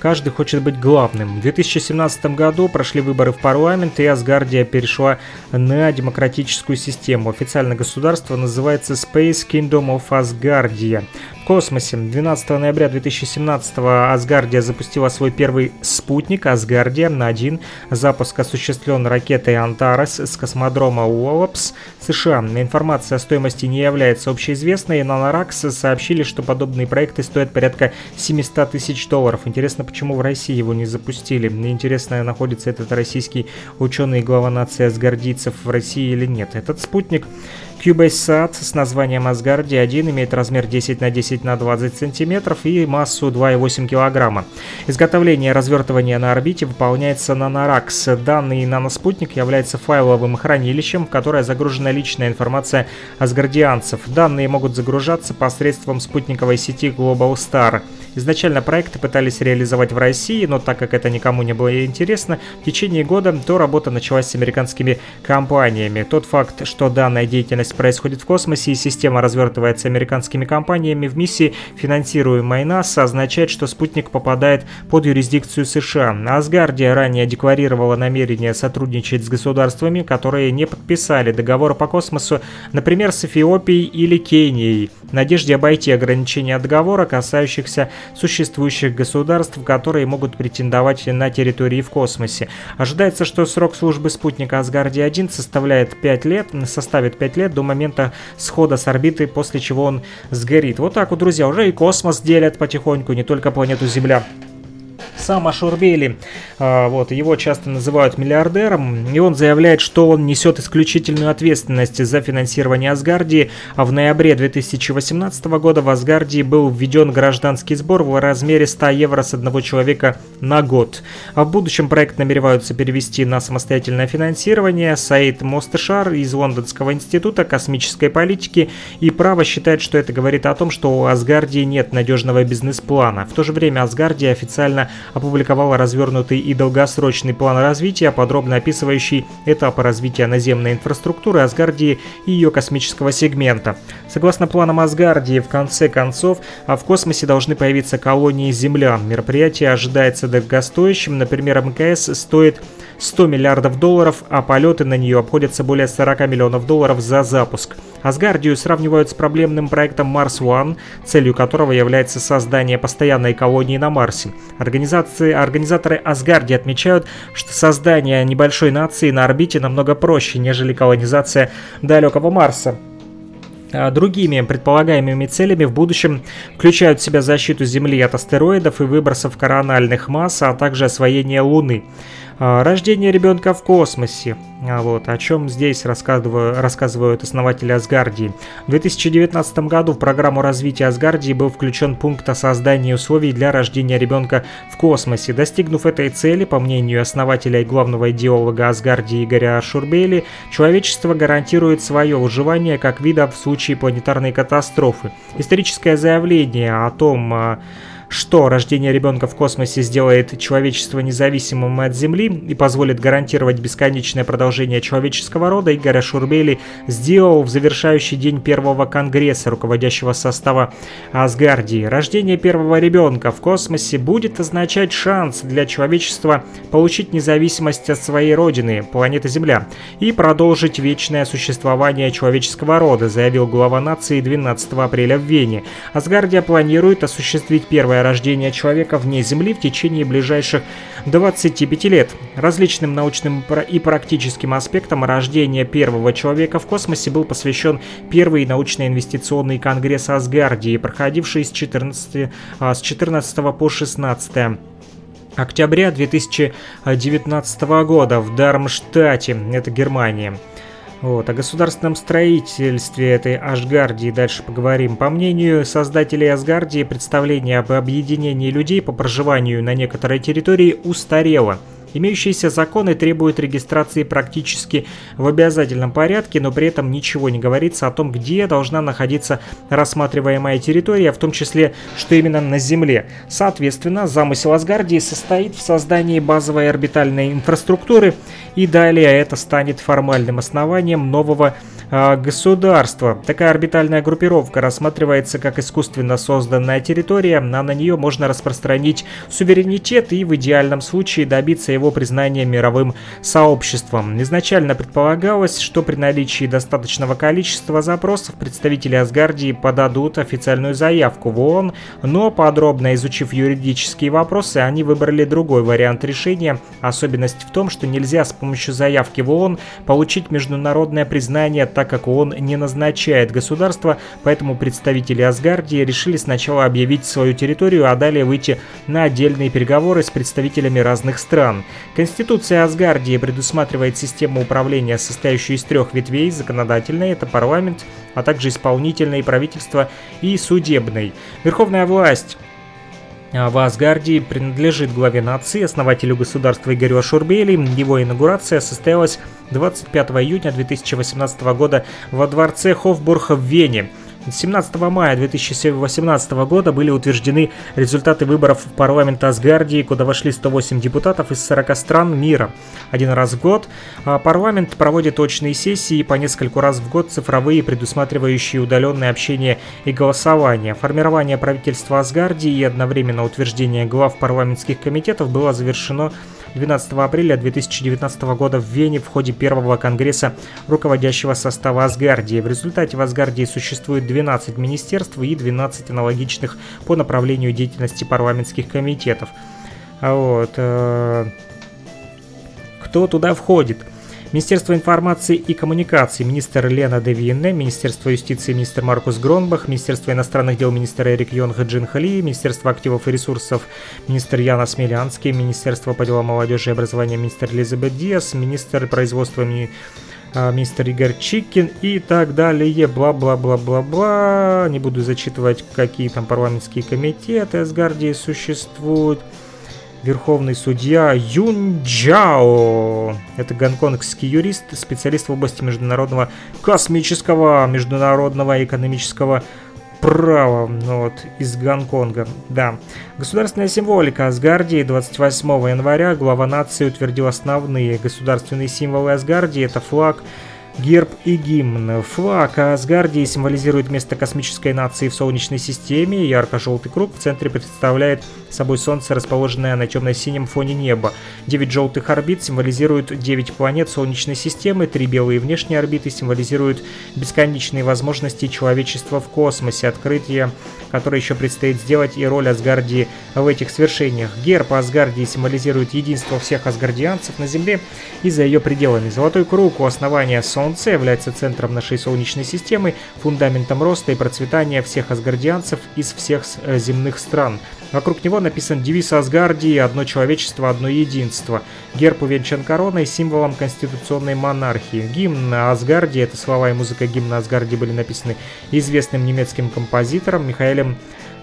Каждый хочет быть главным. В 2017 году прошли выборы в парламент, и Асгардия перешла на демократическую систему. Официально государство называется Space Kingdom of Asgardia космосе. 12 ноября 2017 Асгардия запустила свой первый спутник Асгардия-1. Запуск осуществлен ракетой Антарес с космодрома Уоллапс, США. Информация о стоимости не является общеизвестной, но на РАКС сообщили, что подобные проекты стоят порядка 700 тысяч долларов. Интересно, почему в России его не запустили? Интересно, находится этот российский ученый и глава нации асгардийцев в России или нет. Этот спутник CubeSat с названием Asgardia-1 имеет размер 10 на 10 на 20 см и массу 2,8 кг. Изготовление и развертывание на орбите выполняется на Narax. Данный наноспутник является файловым хранилищем, в которое загружена личная информация асгардианцев. Данные могут загружаться посредством спутниковой сети Global Star. Изначально проекты пытались реализовать в России, но так как это никому не было интересно, в течение года то работа началась с американскими компаниями. Тот факт, что данная деятельность происходит в космосе и система развертывается американскими компаниями в миссии, финансируемой НАСА, означает, что спутник попадает под юрисдикцию США. Асгардия ранее декларировала намерение сотрудничать с государствами, которые не подписали договор по космосу, например, с Эфиопией или Кенией, надежде обойти ограничения договора, касающихся существующих государств, которые могут претендовать на территории в космосе. Ожидается, что срок службы спутника Асгардия-1 составляет 5 лет, составит 5 лет до момента схода с орбиты, после чего он сгорит. Вот так вот, друзья, уже и космос делят потихоньку, не только планету Земля. Сам Ашурбели, а, вот, его часто называют миллиардером, и он заявляет, что он несет исключительную ответственность за финансирование Асгардии, а в ноябре 2018 года в Асгардии был введен гражданский сбор в размере 100 евро с одного человека на год. А в будущем проект намереваются перевести на самостоятельное финансирование. Саид Мостышар из Лондонского института космической политики и право считает, что это говорит о том, что у Асгардии нет надежного бизнес-плана. В то же время Асгардия официально опубликовала развернутый и долгосрочный план развития, подробно описывающий этапы развития наземной инфраструктуры Асгардии и ее космического сегмента. Согласно планам Асгардии, в конце концов, а в космосе должны появиться колонии землян. Мероприятие ожидается дорогостоящим, например, МКС стоит 100 миллиардов долларов, а полеты на нее обходятся более 40 миллионов долларов за запуск. Асгардию сравнивают с проблемным проектом Mars One, целью которого является создание постоянной колонии на Марсе. Организации, организаторы Асгардии отмечают, что создание небольшой нации на орбите намного проще, нежели колонизация далекого Марса. А другими предполагаемыми целями в будущем включают в себя защиту Земли от астероидов и выбросов корональных масс, а также освоение Луны. А, Рождение ребенка в космосе. А Вот, о чем здесь рассказываю- рассказывают основатели Асгардии. В 2019 году в программу развития Асгардии был включен пункт о создании условий для рождения ребенка в космосе. Достигнув этой цели, по мнению основателя и главного идеолога Асгардии Игоря Шурбели, человечество гарантирует свое выживание как вида в случае планетарной катастрофы. Историческое заявление о том, а, что рождение ребенка в космосе сделает человечество независимым от Земли и позволит гарантировать бесконечное продолжение человеческого рода, Игорь Шурбели сделал в завершающий день первого конгресса руководящего состава Асгардии. Рождение первого ребенка в космосе будет означать шанс для человечества получить независимость от своей родины, планеты Земля, и продолжить вечное существование человеческого рода, заявил глава нации 12 апреля в Вене. Асгардия планирует осуществить первое рождение человека вне Земли в течение ближайших 25 лет. Различным научным и практическим аспектам рождения первого человека в космосе был посвящен первый научно-инвестиционный конгресс Асгардии, проходивший с 14, а, с 14 по 16 октября 2019 года в Дармштадте, это Германия. Вот, о государственном строительстве этой Ашгардии дальше поговорим. По мнению создателей Асгардии, представление об объединении людей по проживанию на некоторой территории устарело. Имеющиеся законы требуют регистрации практически в обязательном порядке, но при этом ничего не говорится о том, где должна находиться рассматриваемая территория, в том числе, что именно на Земле. Соответственно, замысел Асгардии состоит в создании базовой орбитальной инфраструктуры, и далее это станет формальным основанием нового а, государства. Такая орбитальная группировка рассматривается как искусственно созданная территория, а на нее можно распространить суверенитет и в идеальном случае добиться его признания мировым сообществом. Изначально предполагалось, что при наличии достаточного количества запросов представители Асгардии подадут официальную заявку в ООН, но подробно изучив юридические вопросы, они выбрали другой вариант решения. Особенность в том, что нельзя с помощью заявки в ООН получить международное признание, так как ООН не назначает государство, поэтому представители Асгардии решили сначала объявить свою территорию, а далее выйти на отдельные переговоры с представителями разных стран. Конституция Асгардии предусматривает систему управления, состоящую из трех ветвей – законодательной, это парламент, а также исполнительной, правительство и судебной. Верховная власть а в Асгардии принадлежит главе нации, основателю государства Игорю Ашурбели. Его инаугурация состоялась 25 июня 2018 года во дворце Хофбурга в Вене. 17 мая 2018 года были утверждены результаты выборов в парламент Асгардии, куда вошли 108 депутатов из 40 стран мира. Один раз в год а, парламент проводит точные сессии по нескольку раз в год цифровые, предусматривающие удаленное общение и голосование. Формирование правительства Асгардии и одновременно утверждение глав парламентских комитетов было завершено 12 апреля 2019 года в Вене в ходе первого конгресса руководящего состава Асгардии. В результате в Асгардии существует 12 министерств и 12 аналогичных по направлению деятельности парламентских комитетов. А Вот. э, Кто туда входит? Министерство информации и коммуникаций, министр Лена Девинне, Министерство юстиции, министр Маркус Гронбах, Министерство иностранных дел, министр Эрик Йонг Джин Хали, Министерство активов и ресурсов, министр Яна Смелянский, Министерство по делам молодежи и образования, министр Элизабет Диас, министр производства ми- а, мистер Игорь Чикин и так далее, бла-бла-бла-бла-бла. Не буду зачитывать, какие там парламентские комитеты Асгардии существуют. Верховный судья Юн Джао. Это гонконгский юрист, специалист в области международного космического, международного экономического права ну вот, из Гонконга. Да. Государственная символика Асгардии 28 января глава нации утвердил основные государственные символы Асгардии. Это флаг, Герб и гимн. Флаг Асгардии символизирует место космической нации в Солнечной системе. Ярко-желтый круг в центре представляет собой Солнце, расположенное на темно-синем фоне неба. Девять желтых орбит символизируют девять планет Солнечной системы. Три белые внешние орбиты символизируют бесконечные возможности человечества в космосе. Открытие, которое еще предстоит сделать, и роль Асгардии в этих свершениях. Герб Асгардии символизирует единство всех асгардианцев на Земле и за ее пределами. Золотой круг у основания Солнца является центром нашей Солнечной системы, фундаментом роста и процветания всех асгардианцев из всех э, земных стран. Вокруг него написан девиз Асгардии «Одно человечество, одно единство». Герб увенчан короной, символом конституционной монархии. Гимн Асгардии, это слова и музыка гимна Асгардии были написаны известным немецким композитором Михаэлем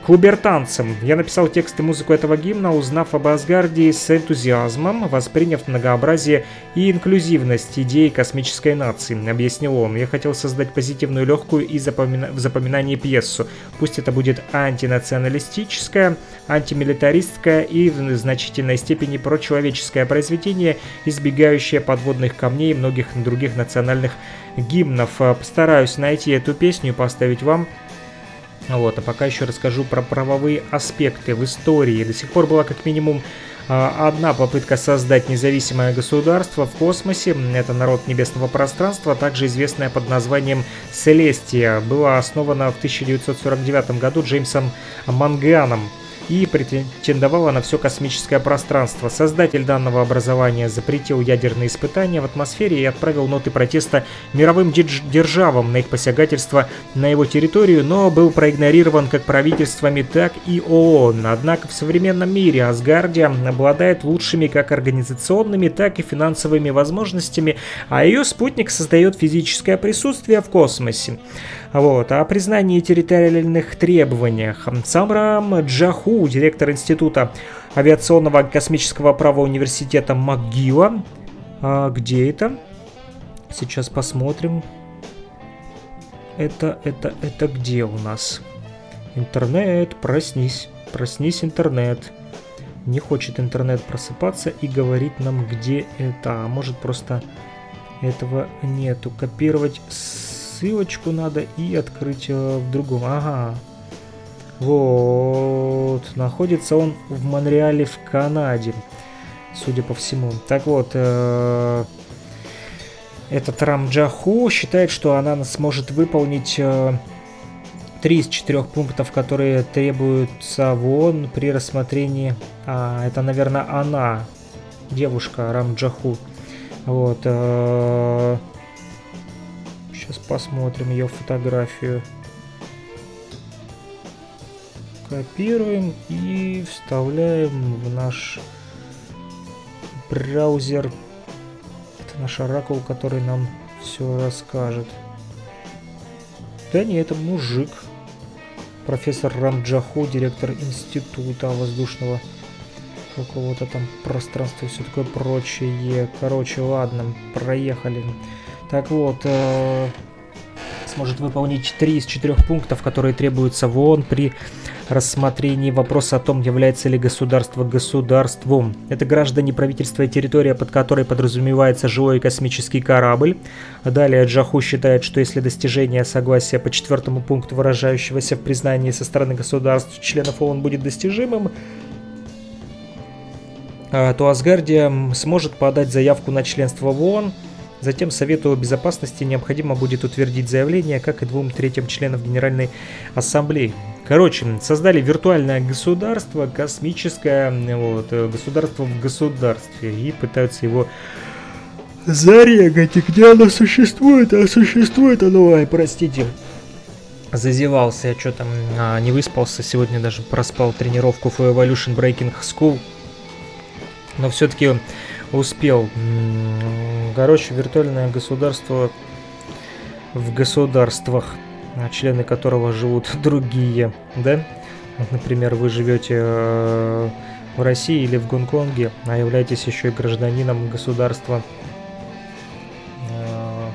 Хубертанцем. Я написал текст и музыку этого гимна, узнав об Асгардии с энтузиазмом, восприняв многообразие и инклюзивность идеи космической нации, объяснил он. Я хотел создать позитивную, легкую и запомина... в запоминании пьесу. Пусть это будет антинационалистическая, антимилитаристская и в значительной степени прочеловеческое произведение, избегающее подводных камней многих других национальных гимнов. Постараюсь найти эту песню и поставить вам вот, а пока еще расскажу про правовые аспекты в истории. До сих пор была как минимум а, одна попытка создать независимое государство в космосе. Это народ небесного пространства, также известное под названием Селестия. Была основана в 1949 году Джеймсом Манганом и претендовала на все космическое пространство. Создатель данного образования запретил ядерные испытания в атмосфере и отправил ноты протеста мировым державам на их посягательство на его территорию, но был проигнорирован как правительствами, так и ООН. Однако в современном мире Асгардия обладает лучшими как организационными, так и финансовыми возможностями, а ее спутник создает физическое присутствие в космосе. Вот. О признании территориальных требованиях. Самрам Джаху, директор Института авиационного космического права университета МакГилла. А где это? Сейчас посмотрим. Это, это, это где у нас? Интернет, проснись. Проснись, интернет. Не хочет интернет просыпаться и говорить нам, где это. А может просто этого нету. Копировать ссылочку надо и открыть э, в другом. Ага. Вот. Находится он в Монреале в Канаде. Судя по всему. Так вот. Э, этот Рамджаху считает, что она сможет выполнить э, три из четырех пунктов, которые требуются в ООН при рассмотрении... А, это, наверное, она, девушка Рамджаху. Вот. Сейчас посмотрим ее фотографию. Копируем и вставляем в наш браузер. Это наш оракул, который нам все расскажет. Да не, это мужик. Профессор Рамджаху, директор института воздушного какого-то там пространства и все такое прочее. Короче, ладно, проехали. Так вот, э, сможет выполнить три из четырех пунктов, которые требуются в ООН при рассмотрении вопроса о том, является ли государство государством. Это граждане правительства и территория, под которой подразумевается жилой космический корабль. Далее Джаху считает, что если достижение согласия по четвертому пункту, выражающегося в признании со стороны государств членов ООН будет достижимым, э, то Асгардия сможет подать заявку на членство в ООН – Затем Совету Безопасности необходимо будет утвердить заявление, как и двум третьим членов Генеральной Ассамблеи. Короче, создали виртуальное государство, космическое вот, э, государство в государстве и пытаются его зарегать. И где оно существует? А существует оно, ай, простите, зазевался, я что там а, не выспался, сегодня даже проспал тренировку в Evolution Breaking School. Но все-таки успел. Короче, виртуальное государство в государствах, а члены которого живут другие, да? Например, вы живете э, в России или в Гонконге, а являетесь еще и гражданином государства э,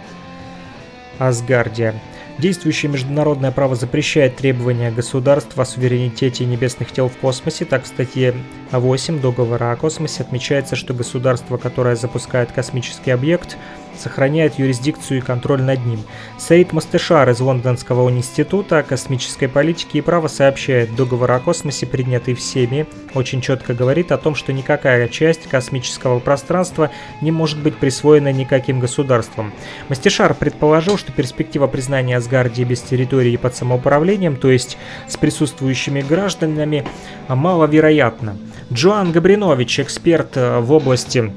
Асгардия. Действующее международное право запрещает требования государств о суверенитете небесных тел в космосе. Так, в статье 8 договора о космосе отмечается, что государство, которое запускает космический объект, сохраняет юрисдикцию и контроль над ним. Саид Мастешар из Лондонского института космической политики и права сообщает, договор о космосе, принятый всеми, очень четко говорит о том, что никакая часть космического пространства не может быть присвоена никаким государством. Мастешар предположил, что перспектива признания Асгардии без территории под самоуправлением, то есть с присутствующими гражданами, маловероятна. Джоан Габринович, эксперт э, в области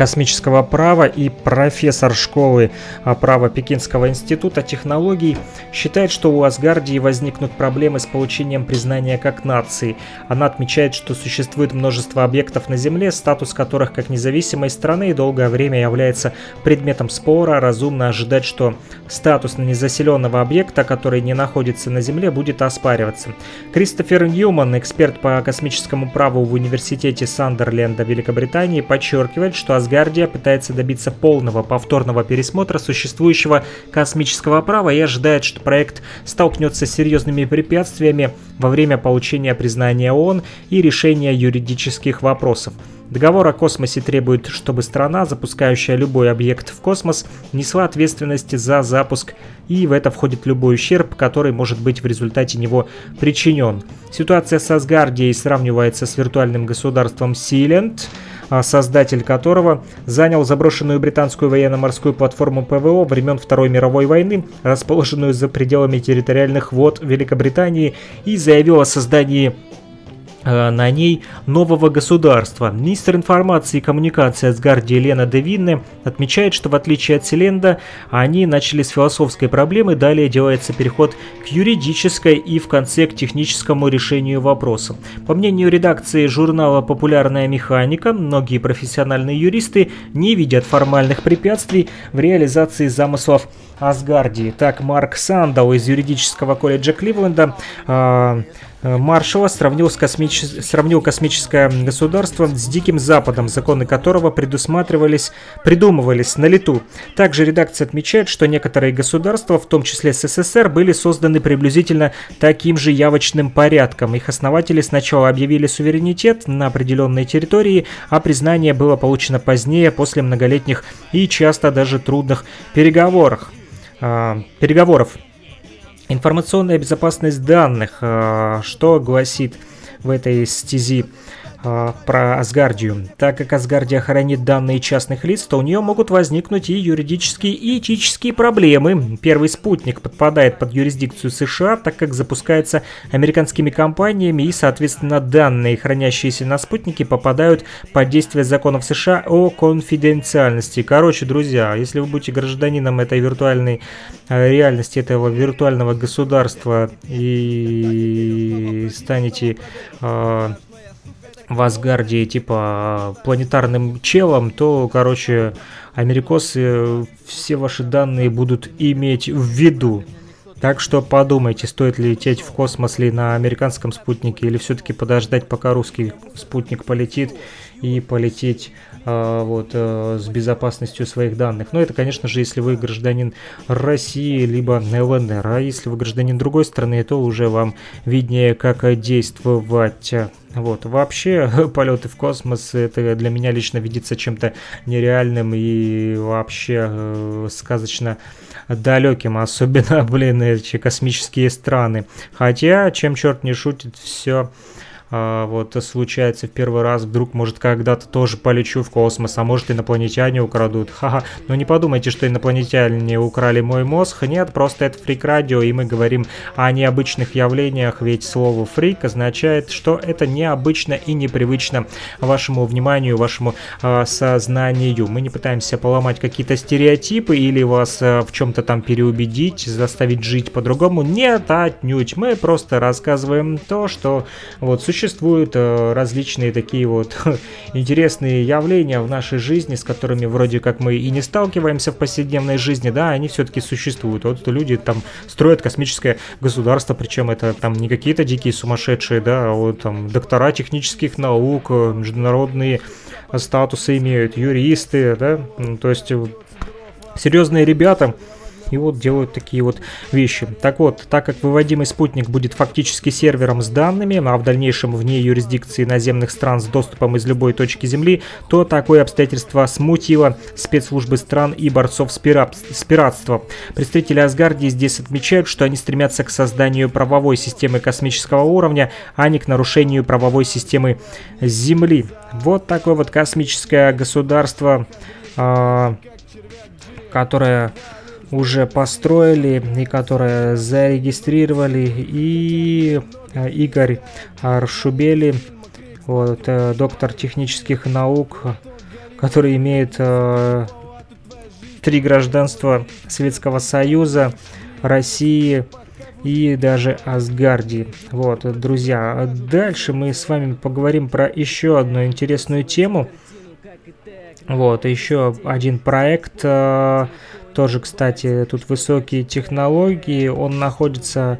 космического права и профессор школы а, права Пекинского института технологий, считает, что у Асгардии возникнут проблемы с получением признания как нации. Она отмечает, что существует множество объектов на Земле, статус которых как независимой страны долгое время является предметом спора. Разумно ожидать, что статус незаселенного объекта, который не находится на Земле, будет оспариваться. Кристофер Ньюман, эксперт по космическому праву в университете Сандерленда Великобритании, подчеркивает, что Асгардия Асгардия пытается добиться полного повторного пересмотра существующего космического права и ожидает, что проект столкнется с серьезными препятствиями во время получения признания ООН и решения юридических вопросов. Договор о космосе требует, чтобы страна, запускающая любой объект в космос, несла ответственность за запуск, и в это входит любой ущерб, который может быть в результате него причинен. Ситуация с Асгардией сравнивается с виртуальным государством Силенд, а создатель которого занял заброшенную британскую военно-морскую платформу ПВО времен Второй мировой войны, расположенную за пределами территориальных вод Великобритании, и заявил о создании на ней нового государства. Министр информации и коммуникации Асгарди Елена Девинне отмечает, что в отличие от Селенда, они начали с философской проблемы, далее делается переход к юридической и в конце к техническому решению вопроса. По мнению редакции журнала «Популярная механика», многие профессиональные юристы не видят формальных препятствий в реализации замыслов Асгардии. Так, Марк Сандал из юридического колледжа Кливленда э, Э, Маршала сравнил, с космич... сравнил космическое государство с Диким Западом, законы которого предусматривались, придумывались на лету. Также редакция отмечает, что некоторые государства, в том числе СССР, были созданы приблизительно таким же явочным порядком. Их основатели сначала объявили суверенитет на определенной территории, а признание было получено позднее, после многолетних и часто даже трудных переговоров. Э, переговоров Информационная безопасность данных, э, что гласит в этой стези э, про Асгардию. Так как Асгардия хранит данные частных лиц, то у нее могут возникнуть и юридические, и этические проблемы. Первый спутник подпадает под юрисдикцию США, так как запускается американскими компаниями, и, соответственно, данные, хранящиеся на спутнике, попадают под действие законов США о конфиденциальности. Короче, друзья, если вы будете гражданином этой виртуальной Э, реальности этого виртуального государства и станете э, в Асгарде типа планетарным челом, то, короче, америкосы все ваши данные будут иметь в виду. Так что подумайте, стоит ли лететь в космос ли на американском спутнике, или все-таки подождать, пока русский спутник полетит, и полететь а, вот, э, с безопасностью своих данных. Но это, конечно же, если вы гражданин России, либо ЛНР. А если вы гражданин другой страны, то уже вам виднее, как действовать. Вот, вообще, полеты в космос, это для меня лично видится чем-то нереальным и вообще э, сказочно далеким, особенно, блин, эти космические страны. Хотя, чем черт не шутит, все а, вот случается в первый раз, вдруг, может, когда-то тоже полечу в космос, а может, инопланетяне украдут. Ха-ха, но не подумайте, что инопланетяне украли мой мозг. Нет, просто это фрик-радио, и мы говорим о необычных явлениях, ведь слово фрик означает, что это необычно и непривычно вашему вниманию, вашему э, сознанию. Мы не пытаемся поломать какие-то стереотипы или вас э, в чем-то там переубедить, заставить жить по-другому. Нет, отнюдь. Мы просто рассказываем то, что вот существует существуют э, различные такие вот интересные явления в нашей жизни, с которыми вроде как мы и не сталкиваемся в повседневной жизни, да, они все-таки существуют. Вот люди там строят космическое государство, причем это там не какие-то дикие сумасшедшие, да, а вот там доктора технических наук, э, международные статусы имеют, юристы, да, то есть э, серьезные ребята, и вот делают такие вот вещи. Так вот, так как выводимый спутник будет фактически сервером с данными, а в дальнейшем вне юрисдикции наземных стран с доступом из любой точки Земли, то такое обстоятельство смутило спецслужбы стран и борцов с, с пиратством. Представители Асгардии здесь отмечают, что они стремятся к созданию правовой системы космического уровня, а не к нарушению правовой системы Земли. Вот такое вот космическое государство, э, которое уже построили и которое зарегистрировали и э, Игорь Аршубели, вот, э, доктор технических наук, который имеет э, три гражданства Советского Союза, России и даже Асгардии. Вот, друзья, дальше мы с вами поговорим про еще одну интересную тему. Вот, еще один проект, тоже, кстати, тут высокие технологии, он находится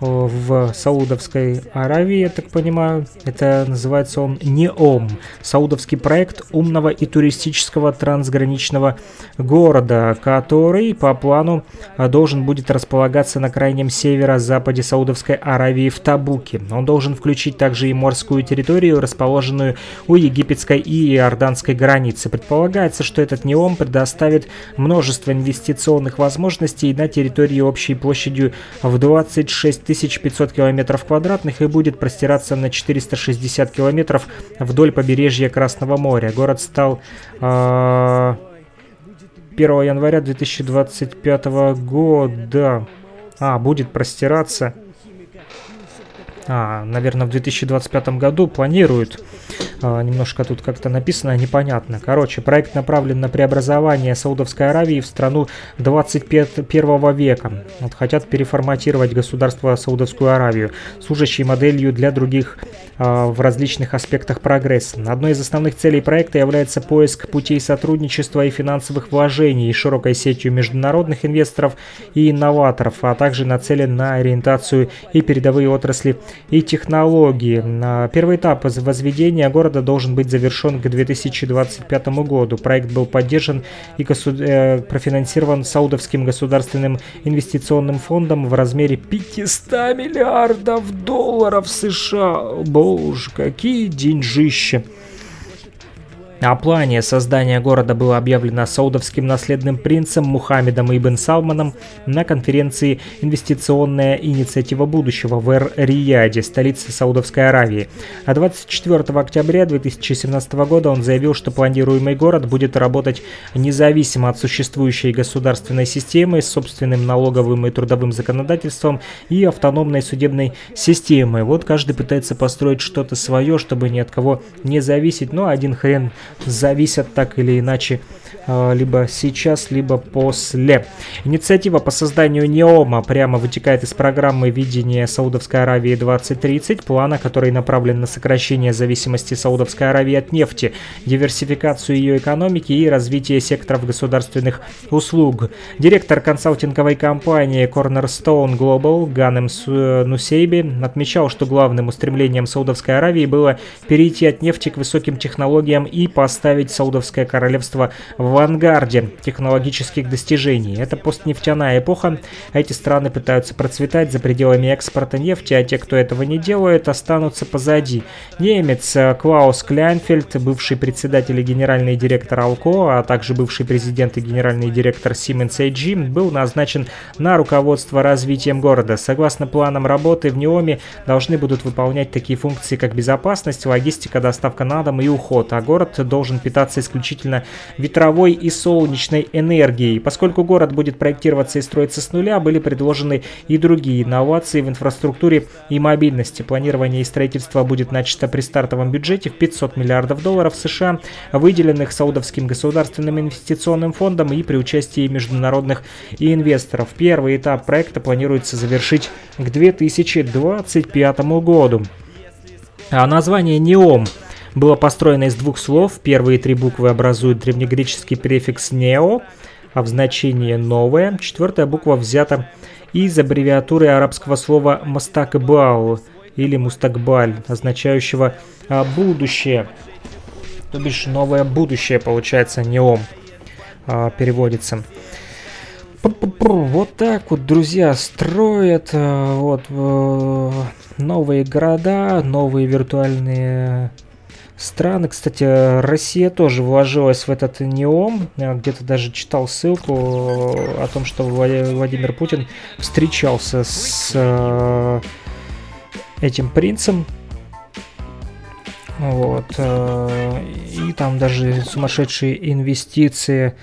в Саудовской Аравии, я так понимаю. Это называется он НЕОМ. Саудовский проект умного и туристического трансграничного города, который по плану должен будет располагаться на крайнем северо-западе Саудовской Аравии в Табуке. Он должен включить также и морскую территорию, расположенную у египетской и иорданской границы. Предполагается, что этот НЕОМ предоставит множество инвестиционных возможностей на территории общей площадью в 26 500 километров квадратных и будет простираться на 460 километров вдоль побережья Красного моря. Город стал э, 1 января 2025 года. А, будет простираться. А, наверное, в 2025 году планируют а, немножко тут как-то написано непонятно. Короче, проект направлен на преобразование Саудовской Аравии в страну 21 века. Вот хотят переформатировать государство Саудовскую Аравию, служащей моделью для других а, в различных аспектах прогресса. Одной из основных целей проекта является поиск путей сотрудничества и финансовых вложений широкой сетью международных инвесторов и инноваторов, а также нацелен на ориентацию и передовые отрасли и технологии. Первый этап возведения города города должен быть завершен к 2025 году. Проект был поддержан и э, профинансирован Саудовским государственным инвестиционным фондом в размере 500 миллиардов долларов США. Боже, какие деньжища! О плане создания города было объявлено саудовским наследным принцем Мухаммедом Ибн Салманом на конференции «Инвестиционная инициатива будущего» в Эр-Рияде, столице Саудовской Аравии. А 24 октября 2017 года он заявил, что планируемый город будет работать независимо от существующей государственной системы с собственным налоговым и трудовым законодательством и автономной судебной системой. Вот каждый пытается построить что-то свое, чтобы ни от кого не зависеть, но один хрен зависят так или иначе а, либо сейчас, либо после. Инициатива по созданию НЕОМа прямо вытекает из программы видения Саудовской Аравии 2030, плана, который направлен на сокращение зависимости Саудовской Аравии от нефти, диверсификацию ее экономики и развитие секторов государственных услуг. Директор консалтинговой компании Cornerstone Global Ганем Нусейби отмечал, что главным устремлением Саудовской Аравии было перейти от нефти к высоким технологиям и поставить Саудовское королевство в авангарде технологических достижений. Это постнефтяная эпоха. Эти страны пытаются процветать за пределами экспорта нефти, а те, кто этого не делает, останутся позади. Немец э, Клаус Кляйнфельд, бывший председатель и генеральный директор Алко, а также бывший президент и генеральный директор Siemens AG, был назначен на руководство развитием города. Согласно планам работы в Неоме должны будут выполнять такие функции, как безопасность, логистика, доставка на дом и уход, а город должен питаться исключительно ветровой и солнечной энергией. Поскольку город будет проектироваться и строиться с нуля, были предложены и другие инновации в инфраструктуре и мобильности. Планирование и строительство будет начато при стартовом бюджете в 500 миллиардов долларов США, выделенных Саудовским государственным инвестиционным фондом и при участии международных инвесторов. Первый этап проекта планируется завершить к 2025 году. А название «Неом» было построено из двух слов. Первые три буквы образуют древнегреческий префикс «нео», а в значении «новое». Четвертая буква взята из аббревиатуры арабского слова «мастакбал» или «мустакбаль», означающего а, «будущее». То бишь «новое будущее» получается «неом» а, переводится. Вот так вот, друзья, строят э, вот э, новые города, новые виртуальные страны. Кстати, Россия тоже вложилась в этот неом. Где-то даже читал ссылку о том, что Вла- Владимир Путин встречался с э, этим принцем. Вот. э, И там даже сумасшедшие инвестиции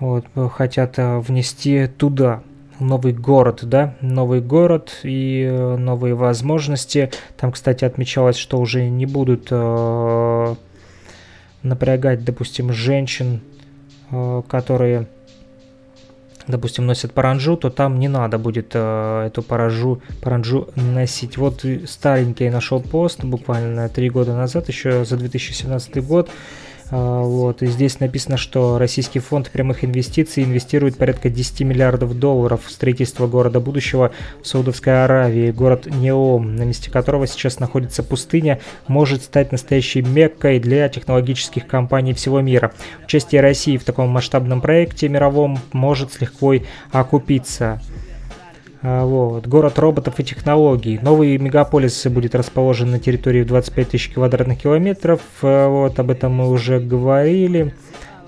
вот, э, хотят э, внести туда. Новый город, да, новый город и э, новые возможности. Там, кстати, отмечалось, что уже не будут э, напрягать, допустим, женщин, э, которые, допустим, носят паранджу, то там не надо будет э, эту паранджу, паранджу носить. Вот старенький нашел пост буквально три года назад, еще за 2017 год. А, Вот, и здесь написано, что Российский фонд прямых инвестиций инвестирует порядка 10 миллиардов долларов в строительство города будущего в Саудовской Аравии. Город Неом, на месте которого сейчас находится пустыня, может стать настоящей меккой для технологических компаний всего мира. Участие России в таком масштабном проекте мировом может с лихвой окупиться. А, Вот. Город роботов и технологий. Новый мегаполис будет расположен на территории в 25 тысяч квадратных километров. А, Вот, об этом мы уже говорили.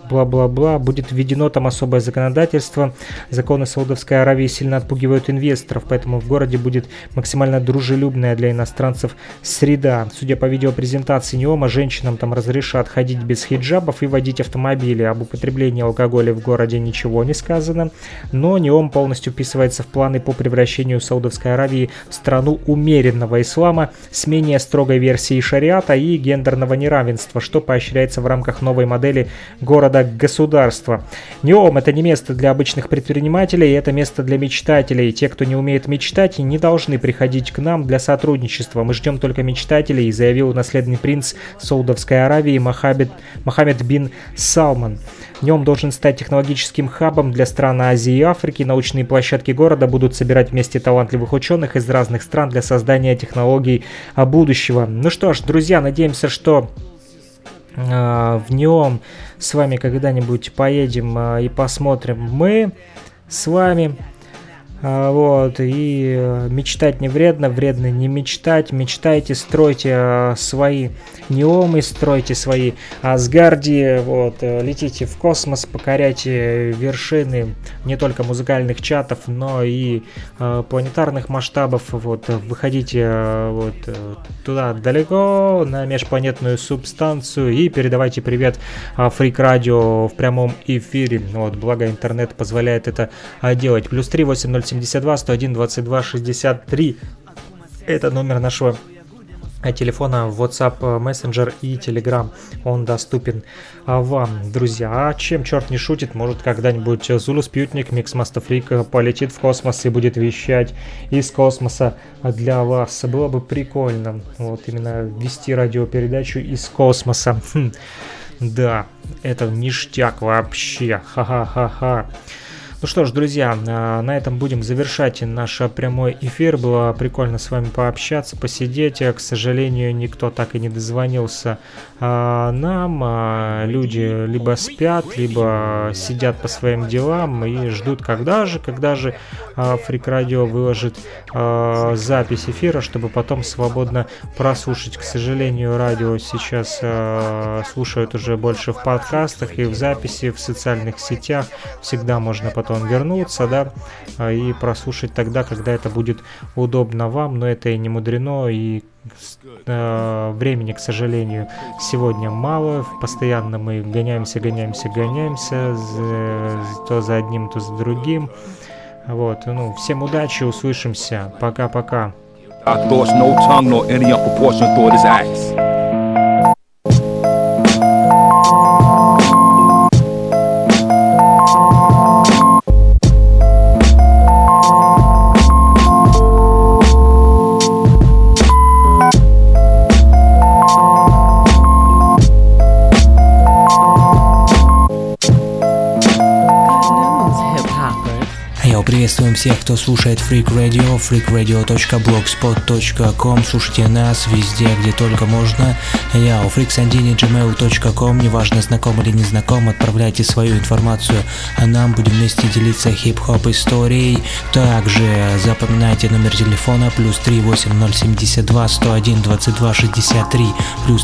Бла-бла-бла. Будет введено там особое законодательство. Законы Саудовской Аравии сильно отпугивают инвесторов, поэтому в городе будет максимально дружелюбная для иностранцев среда. Судя по видеопрезентации Неома, женщинам там разрешат ходить без хиджабов и водить автомобили. Об употреблении алкоголя в городе ничего не сказано. Но Неом полностью вписывается в планы по превращению Саудовской Аравии в страну умеренного ислама с менее строгой версией шариата и гендерного неравенства, что поощряется в рамках новой модели города-государства. Неом – это не место для обычных предпринимателей, это место для мечтателей. Те, кто не умеет мечтать, не должны приходить к нам для сотрудничества. Мы ждем только мечтателей, заявил наследный принц Саудовской Аравии Мохаммед, Мохаммед бин Салман. Нем должен стать технологическим хабом для стран Азии и Африки. Научные площадки города будут собирать вместе талантливых ученых из разных стран для создания технологий будущего. Ну что ж, друзья, надеемся, что в нем с вами когда-нибудь поедем а, и посмотрим мы с вами. А, Вот, и э, мечтать не вредно, вредно не мечтать. Мечтайте, стройте а, свои неомы, стройте свои Асгарди, вот, э, летите в космос, покоряйте вершины не только музыкальных чатов, но и э, планетарных масштабов, вот, выходите э, вот э, туда далеко, на межпланетную субстанцию и передавайте привет Фрик Радио в прямом эфире, вот, благо интернет позволяет это делать. Плюс 3 8072 101 22 63 это номер нашего а, телефона WhatsApp э, Messenger и Telegram. Он доступен а, вам, друзья. А чем черт не шутит, может когда-нибудь Зулу Спутник Микс Фрик полетит в космос и будет вещать из космоса для вас. Было бы прикольно вот именно вести радиопередачу из космоса. Хм. Да, это ништяк вообще. Ха-ха-ха-ха. Ну что ж, друзья, а, на этом будем завершать наш прямой эфир. Было прикольно с вами пообщаться, посидеть. К сожалению, никто так и не дозвонился а, нам. А, Люди либо спят, либо сидят по своим делам и ждут, когда же, когда же Фрик Радио выложит запись эфира, чтобы потом свободно прослушать. К сожалению, радио сейчас слушают уже больше в подкастах и в записи, в социальных сетях. Всегда можно потом вернуться, да, а, и прослушать тогда, когда это будет удобно вам, но это и не мудрено, и э, времени, к сожалению, сегодня мало, постоянно мы гоняемся, гоняемся, гоняемся, за, то за одним, то за другим, вот, ну, всем удачи, услышимся, пока-пока. Приветствуем всех, кто слушает Freak Radio, freakradio.blogspot.com. Слушайте нас везде, где только можно. Я у freaksandini.gmail.com. Неважно, знаком или не знаком, отправляйте свою информацию, а нам будем вместе делиться хип-хоп историей. Также запоминайте номер телефона плюс 38072 101 22 63 плюс